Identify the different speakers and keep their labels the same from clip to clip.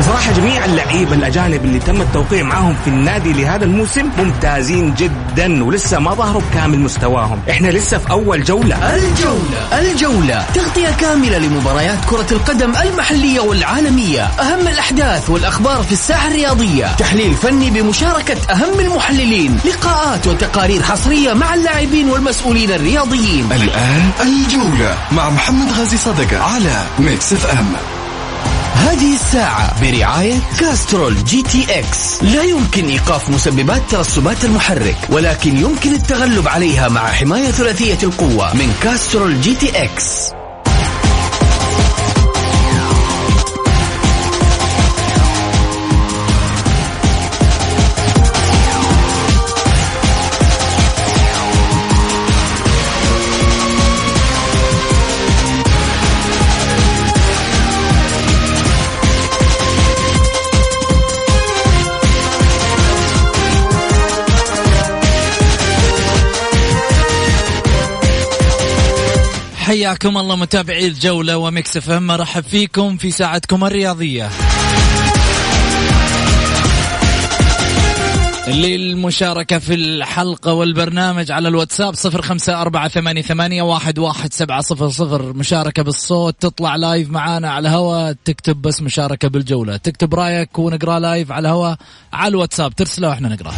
Speaker 1: بصراحة جميع اللعيبة الأجانب اللي تم التوقيع معاهم في النادي لهذا الموسم ممتازين جدا ولسه ما ظهروا بكامل مستواهم. إحنا لسه في أول جولة.
Speaker 2: الجولة.
Speaker 3: الجولة. تغطية كاملة لمباريات كرة القدم المحلية والعالمية. أهم الأحداث والأخبار في الساحة الرياضية. تحليل فني بمشاركة أهم المحللين. لقاءات وتقارير حصرية مع اللاعبين والمسؤولين الرياضيين.
Speaker 4: الآن الجولة مع محمد غازي صدقة على ميكس إف إم.
Speaker 3: هذه الساعة برعاية كاسترول جي تي إكس. لا يمكن إيقاف مسببات ترسبات المحرك ولكن يمكن التغلب عليها مع حماية ثلاثية القوة من كاسترول جي تي إكس.
Speaker 5: حياكم الله متابعي الجولة وميكس إف إم. مرحب فيكم في ساعتكم الرياضية. للمشاركة في الحلقة والبرنامج على الواتساب صفر خمسة أربعة ثمانية, ثمانية واحد, واحد سبعة صفر صفر. مشاركة بالصوت تطلع live معانا على الهواء تكتب بس مشاركة بالجولة. تكتب رأيك ونقرأ live على الهواء على الواتساب. ترسله وإحنا نقرأ.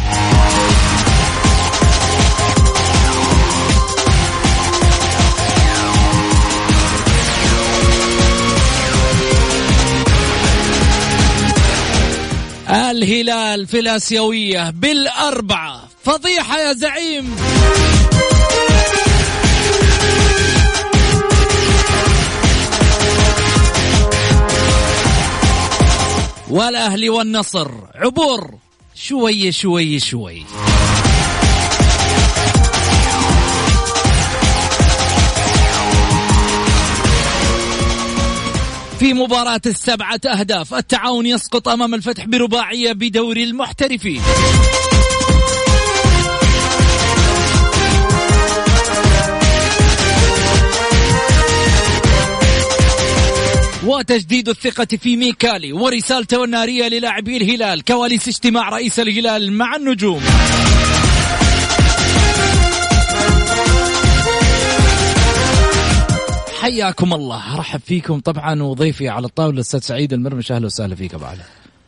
Speaker 5: الهلال في الآسيوية بالأربعة. فضيحة يا زعيم. والأهلي والنصر. عبور. شوي شوي شوي. في مباراة السبعة أهداف التعاون يسقط أمام الفتح برباعية بدوري المحترفين. وتجديد الثقة في ميكالي ورسالته النارية للاعبي الهلال كواليس اجتماع رئيس الهلال مع النجوم. حياكم الله. أرحب فيكم طبعا وضيفي على الطاولة الأستاذ سعيد المرمش. أهلا وسهلا فيك أبو علي.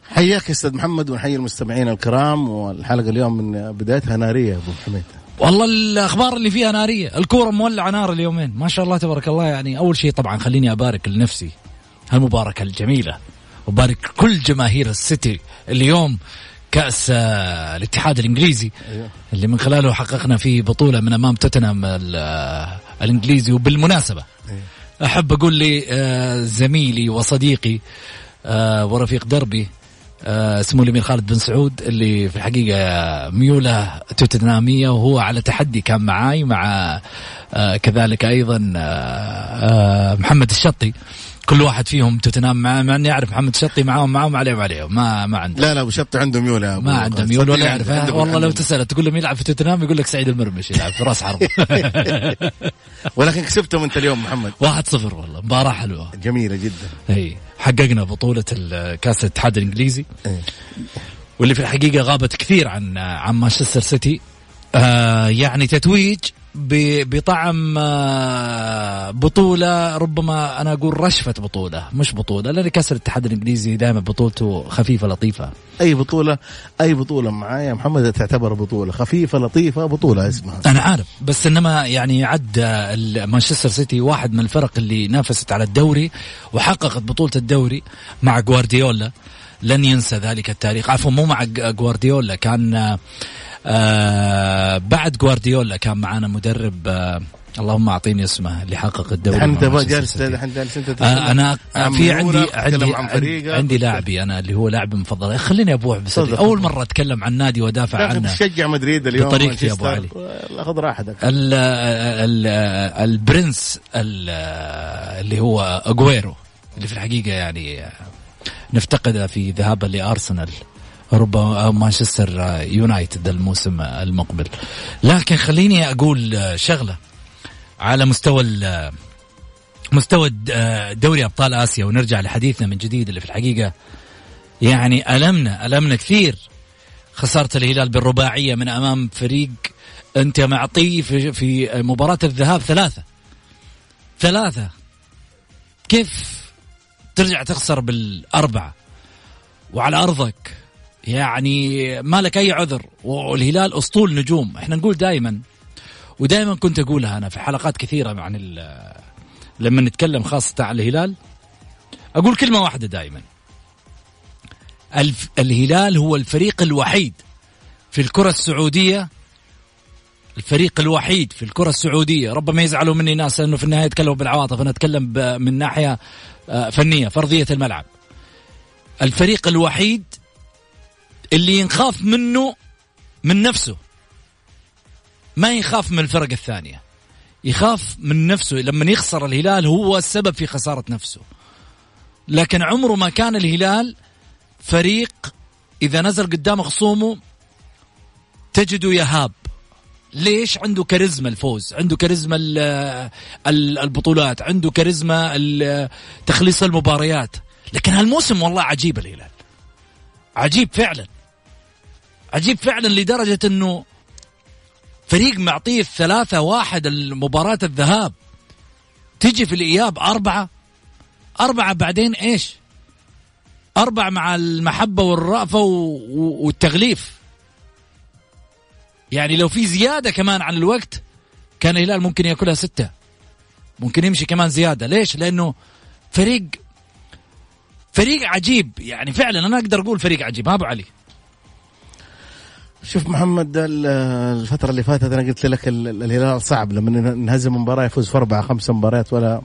Speaker 6: حياك أستاذ محمد ونحيي المستمعين الكرام. والحلقة اليوم من بدايتها نارية أبو حميد.
Speaker 5: والله الأخبار اللي فيها نارية. الكورة مولعة نار اليومين. ما شاء الله تبارك الله. يعني أول شيء طبعا خليني أبارك لنفسي. هالمباركة الجميلة. وبارك كل جماهير السيتي اليوم كأس آه، الاتحاد الإنجليزي
Speaker 6: أيوه.
Speaker 5: اللي من خلاله حققنا فيه بطولة من أمام توتنهام الإنجليزي وبالمناسبة أحب أقول لي آه، زميلي وصديقي آه، ورفيق دربي آه، اسمه الأمير خالد بن سعود اللي في الحقيقة ميوله توتنهامية وهو على تحدي كان معاي مع كذلك أيضا محمد الشطي. كل واحد فيهم توتنهام مع مع إني أعرف محمد الشطي معاهم معاهم عليهم عليهم. ما ما عنده
Speaker 6: لا لا أبو شطي عنده ميول يا
Speaker 5: ما عنده. ميول ولا يعرف. والله لو تسأله تقول له مين يلعب في توتنهام يقول لك سعيد المرمش يلعب في راس حرب
Speaker 6: ولكن كسبتهم أنت اليوم محمد.
Speaker 5: واحد صفر والله. مباراة حلوة.
Speaker 6: جميلة جدا.
Speaker 5: إي. حققنا بطولة ال- كأس الاتحاد
Speaker 6: الإنجليزي.
Speaker 5: واللي في الحقيقة غابت كثير عن عن مانشستر سيتي. آه يعني تتويج بطعم آه بطولة ربما أنا أقول رشفة بطولة مش بطولة لأن كأس الاتحاد الإنجليزي دائما بطولته خفيفة لطيفة.
Speaker 6: أي بطولة أي بطولة معايا يا محمد تعتبر بطولة خفيفة لطيفة بطولة اسمها.
Speaker 5: أنا عارف بس إنما يعني عد مانشستر سيتي واحد من الفرق اللي نافست على الدوري وحققت بطولة الدوري مع جوارديولا. لن ينسى ذلك التاريخ. عفوا مو مع جوارديولا كان آه، آه بعد جوارديولا كان معانا مدرب آه اللهم أعطيني اسمه اللي حقق الدوري
Speaker 6: الحين انت جالس
Speaker 5: آه أنا
Speaker 6: عن
Speaker 5: في عندي عندي عندي. عندي لاعبي أنا اللي هو لاعبي المفضل خليني أبوح
Speaker 6: تفضل، أول.
Speaker 5: مرة أتكلم عن نادي
Speaker 6: وأدافع
Speaker 5: عنه
Speaker 6: تشجع مدريد اليوم
Speaker 5: بطريقتي يا
Speaker 6: مانشستر. والله خذ راحتك
Speaker 5: ال ال البرنس ال- اللي هو اجويرو اللي في الحقيقة يعني نفتقده في ذهابه لأرسنال ربما مانشستر يونايتد الموسم المقبل. لكن خليني أقول شغلة على مستوى مستوى دوري أبطال آسيا ونرجع لحديثنا من جديد اللي في الحقيقة. يعني ألمنا ألمنا كثير خسارة الهلال بالرباعية من أمام فريق أنت معطيه في, في مباراة الذهاب ثلاثة. ثلاثة. كيف ترجع تخسر بالأربعة؟ وعلى أرضك. يعني ما لك أي عذر. والهلال أسطول نجوم. إحنا نقول دائما ودائما كنت أقولها أنا في حلقات كثيرة عن لما نتكلم خاصة عن الهلال. أقول كلمة واحدة دائما الهلال هو الفريق الوحيد في الكرة السعودية. الفريق الوحيد في الكرة السعودية. ربما يزعلوا مني ناس لأنه في النهاية يتكلموا بالعواطف. أنا أتكلم من ناحية آه، فنية فرضية الملعب. الفريق الوحيد اللي ينخاف منه من نفسه. ما يخاف من الفرق الثانية. يخاف من نفسه. لما يخسر الهلال هو السبب في خسارة نفسه. لكن عمره ما كان الهلال فريق إذا نزل قدام خصومه تجده يهاب. ليش؟ عنده كاريزما الفوز عنده كاريزما البطولات عنده كاريزما تخليص المباريات. لكن هالموسم والله عجيب الهلال. عجيب فعلا. عجيب فعلا لدرجة إنه فريق معطيه الثلاثة واحد المباراة الذهاب. تجي في الإياب أربعة أربعة بعدين إيش؟ أربعة مع المحبة والرأفة والتغليف. يعني لو في زيادة كمان عن الوقت كان الهلال ممكن يأكلها ستة. ممكن يمشي كمان زيادة. ليش؟ لأنه فريق فريق عجيب. يعني فعلا أنا أقدر أقول فريق عجيب. ها أبو علي.
Speaker 6: شوف محمد الفترة اللي فاتت أنا قلت لك الهلال صعب. لما نهزم مباراة يفوز في أربعة خمسة مباريات ولا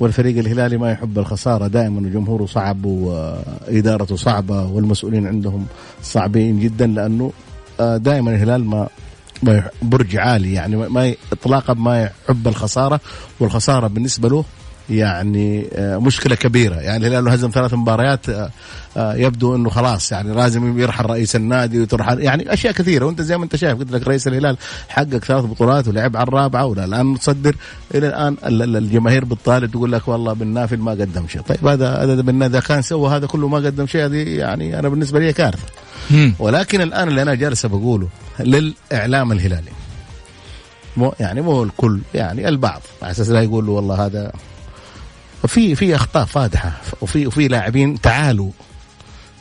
Speaker 6: والفريق الهلالي ما يحب الخسارة. دائما جمهوره صعب وإدارته صعبة والمسؤولين عندهم صعبين جدا لأنه آه، دائما الهلال ما برج عالي. يعني ما اطلاقا ما يحب الخسارة. والخسارة بالنسبة له يعني آه، مشكلة كبيرة. يعني الهلال هزم ثلاث مباريات آه، يبدو إنه خلاص يعني لازم يرحل رئيس النادي وترحل يعني أشياء كثيرة. وأنت زي ما أنت شايف قلت لك رئيس الهلال حقق ثلاث بطولات ولعب على الرابعة ولا الآن متصدر. إلى الآن الجماهير بتطالب تقول لك والله بالنافل ما قدم شيء. طيب هذا هذا إذا كان سوى هذا كله ما قدم شيء هذه يعني أنا بالنسبة لي كارثة. ولكن الآن اللي أنا جالس بقوله للإعلام الهلالي مو يعني مو الكل يعني البعض. على أساس لا يقولوا والله هذا في في أخطاء فادحة وفي وفي لاعبين تعالوا.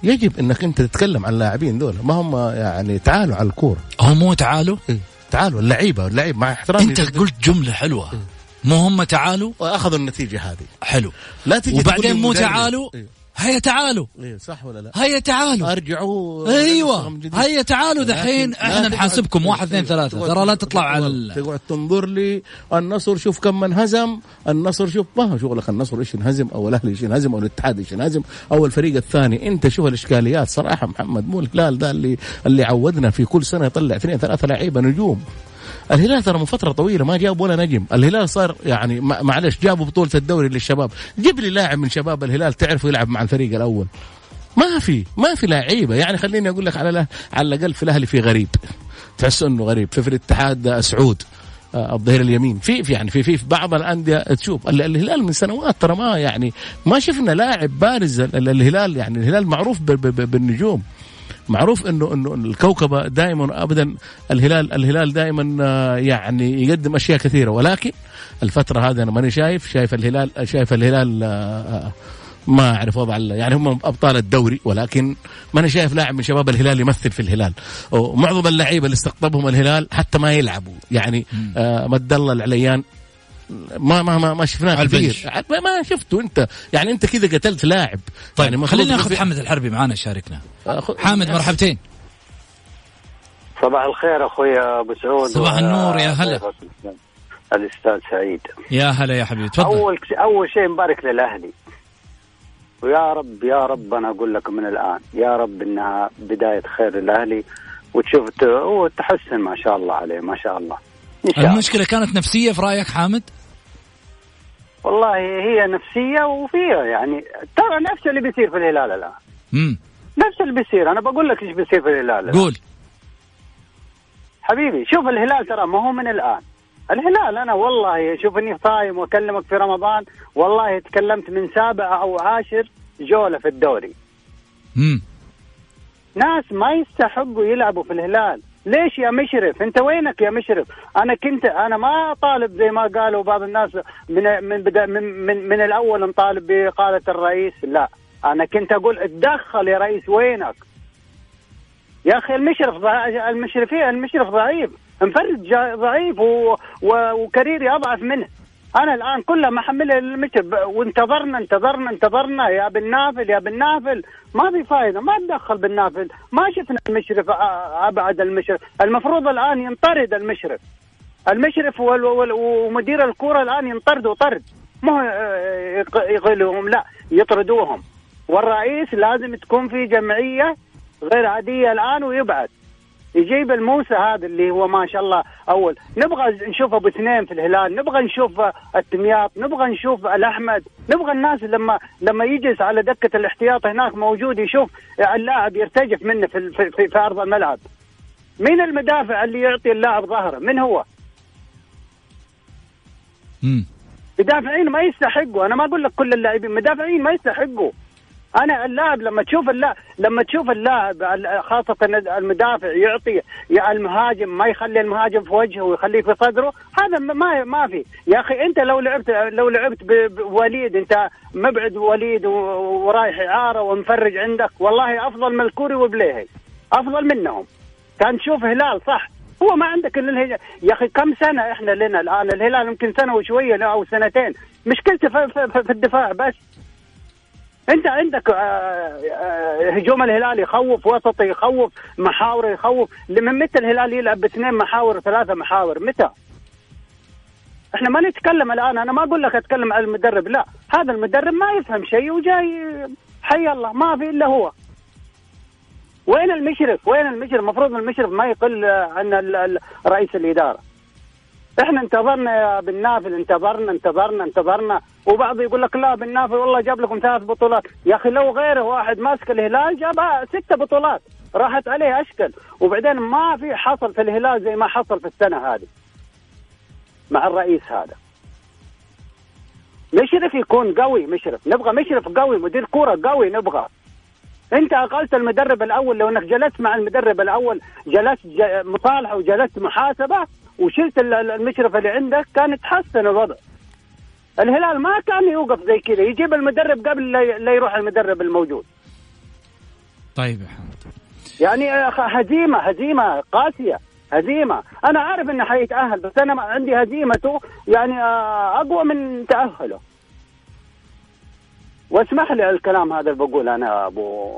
Speaker 6: يجب إنك أنت تتكلم عن اللاعبين دول. ما هم يعني تعالوا على الكورة.
Speaker 5: هم مو تعالوا؟
Speaker 6: إيه؟ تعالوا اللعيبة اللعيب مع احترامي.
Speaker 5: أنت قلت جملة حلوة. إيه؟ مو هم تعالوا؟
Speaker 6: وأخذوا النتيجة هذه.
Speaker 5: حلو.
Speaker 6: لا تجي
Speaker 5: وبعدين مو تعالوا؟ إيه؟ هيا تعالوا.
Speaker 6: إيه صح ولا لا؟
Speaker 5: هيا تعالوا.
Speaker 6: أرجعوا.
Speaker 5: أيوه. هيا تعالوا دحين. أحنا نحاسبكم. واحد اثنين ثلاثة. ترى لا تطلع على
Speaker 6: تقعد تنظر لي. النصر شوف كم من هزم. النصر شوف ما هو شغلك النصر إيش ينهزم أو الأهلي إيش ينهزم أو الاتحاد إيش ينهزم. أو الفريق الثاني. أنت شوف الإشكاليات. صراحة محمد مو الهلال ده اللي اللي عودنا في كل سنة يطلع اثنين ثلاثة لعيبة نجوم. الهلال ترى من فترة طويلة ما جاب ولا نجم. الهلال صار يعني معلش جابوا بطولة الدوري للشباب. جيب لي لاعب من شباب الهلال تعرفوا يلعب مع الفريق الأول. ما في ما في لعيبة. يعني خليني أقول لك على على الأقل في الأهلي في غريب. تحس إنه غريب. في, في الاتحاد سعود آه، الظهير اليمين. في في يعني في, في بعض الأندية تشوف. الهلال من سنوات ترى ما يعني ما شفنا لاعب بارز الهلال يعني الهلال معروف بالنجوم. معروف انه إنه الكوكبة دائما ابدا الهلال الهلال دائما آه، يعني يقدم أشياء كثيرة. ولكن الفترة هذه أنا ماني شايف شايف الهلال شايف الهلال آه، ما أعرف وضع يعني هم أبطال الدوري ولكن ما أنا شايف لاعب من شباب الهلال يمثل في الهلال. ومعظم اللعيبة اللي استقطبهم الهلال حتى ما يلعبوا. يعني آه مد الله العليان ما ما ما, ما شفناه كثير. ما شفته انت. يعني انت كذا قتلت لاعب.
Speaker 5: طيب
Speaker 6: يعني
Speaker 5: خلينا ناخذ حامد الحربي معنا يشاركنا. حامد مرحبتين.
Speaker 7: صباح الخير أخوي أبو سعود
Speaker 5: صباح النور يا هلا.
Speaker 7: الأستاذ سعيد.
Speaker 5: يا هلا يا حبيبي تفضل.
Speaker 7: أول أول شيء مبارك للأهلي. ويا رب يا رب أنا أقول لك من الآن يا رب إنها بداية خير للأهلي. وتشوف هو تحسن ما شاء الله عليه ما شاء الله.
Speaker 5: المشكلة كانت نفسية في رأيك حامد؟
Speaker 7: والله هي نفسية وفيها يعني. ترى نفس اللي بيصير في الهلال الآن.
Speaker 5: امم
Speaker 7: نفس اللي بيصير. أنا بقول لك إيش بيصير في الهلال الآن.
Speaker 5: قول.
Speaker 7: حبيبي شوف الهلال ترى ما هو من الآن. الهلال أنا والله شوف اني صايم وأكلمك في رمضان والله تكلمت من سابع أو عاشر جولة في الدوري.
Speaker 5: امم
Speaker 7: ناس ما يستحقوا يلعبوا في الهلال. ليش يا مشرف؟ انت وينك يا مشرف؟ أنا كنت أنا ما طالب زي ما قالوا بعض الناس من من بدا من من, من الأول نطالب بإقالة الرئيس. لا أنا كنت أقول اتدخل يا رئيس وينك؟ يا أخي المشرف المشرفيه المشرف ضعيف. مفرد ضعيف. وكريري اضعف منه. أنا الآن كله محملة المشرف وانتظرنا انتظرنا انتظرنا. يا بن نافل يا بن نافل ما في فائده ما تدخل بالنافل. ما شفنا المشرف أ- أبعد المشرف. المفروض الآن ينطرد المشرف. المشرف. ومدير الكورة الآن ينطردوا طرد مو آه، يقلهم لا يطردوهم. والرئيس لازم تكون في جمعية غير عادية الآن ويبعد. يجيب الموسى هذا اللي هو ما شاء الله أول. نبغى نشوف أبو اثنين في الهلال نبغى نشوف التمياط نبغى نشوف الأحمد. نبغى الناس لما لما يجلس على دكة الاحتياط هناك موجود يشوف اللاعب يرتجف منه في في, في, في أرض الملعب. مين المدافع اللي يعطي اللاعب ظهره؟ من هو؟ مدافعين ما يستحقوا. أنا ما أقول لك كل اللاعبين مدافعين ما يستحقوا. أنا اللاعب لما تشوف اللاعب لما تشوف اللاعب خاصة المدافع يعطي يا المهاجم ما يخلي المهاجم في وجهه ويخليه في صدره هذا ما ما في. يا أخي أنت لو لعبت لو لعبت بوليد أنت مبعد وليد ورايح إعارة ومفرج عندك والله أفضل من الكوري وبليهي. أفضل منهم. كان تشوف هلال صح. هو ما عندك إلا الهلال. يا أخي كم سنة إحنا لنا الآن؟ الهلال يمكن سنة وشوية أو سنتين. مشكلته في الدفاع بس. انت عندك آه، آه، هجوم الهلال يخوف وسط يخوف محاور يخوف. من متى الهلال يلعب باثنين محاور ثلاثة محاور؟ متى؟ إحنا ما نتكلم الآن أنا ما أقول لك أتكلم على المدرب لا. هذا المدرب ما يفهم شيء وجاي حي الله ما في إلا هو. وين المشرف؟ وين المشرف؟ المفروض المشرف ما يقل عن رئيس الإدارة. إحنا انتظرنا يا بن نافل انتظرنا انتظرنا انتظرنا. وبعض يقول لك لا بن نافل والله جاب لكم ثلاث بطولات. يا أخي لو غيره واحد ماسك الهلال جاب ستة بطولات. راحت عليه اشكل وبعدين ما في حصل في الهلال زي ما حصل في السنة هذه. مع الرئيس هذا. مشرف يكون قوي مشرف. نبغى مشرف قوي مدير كورة قوي نبغى. انت أقلت المدرب الأول لو إنك جلست مع المدرب الأول جلست مصالحة وجلست محاسبة وشلت ال- ال- المشرف اللي عندك كان يتحسن الوضع. الهلال ما كان يوقف زي كذا يجيب المدرب قبل لا يروح المدرب الموجود.
Speaker 5: طيب يا حمد.
Speaker 7: يعني أخ- هزيمة هزيمة قاسية هزيمة. أنا عارف إنه حيتأهل بس أنا عندي هزيمته يعني آه، أقوى من تأهله. واسمح لي الكلام هذا اللي بقول أنا أبو.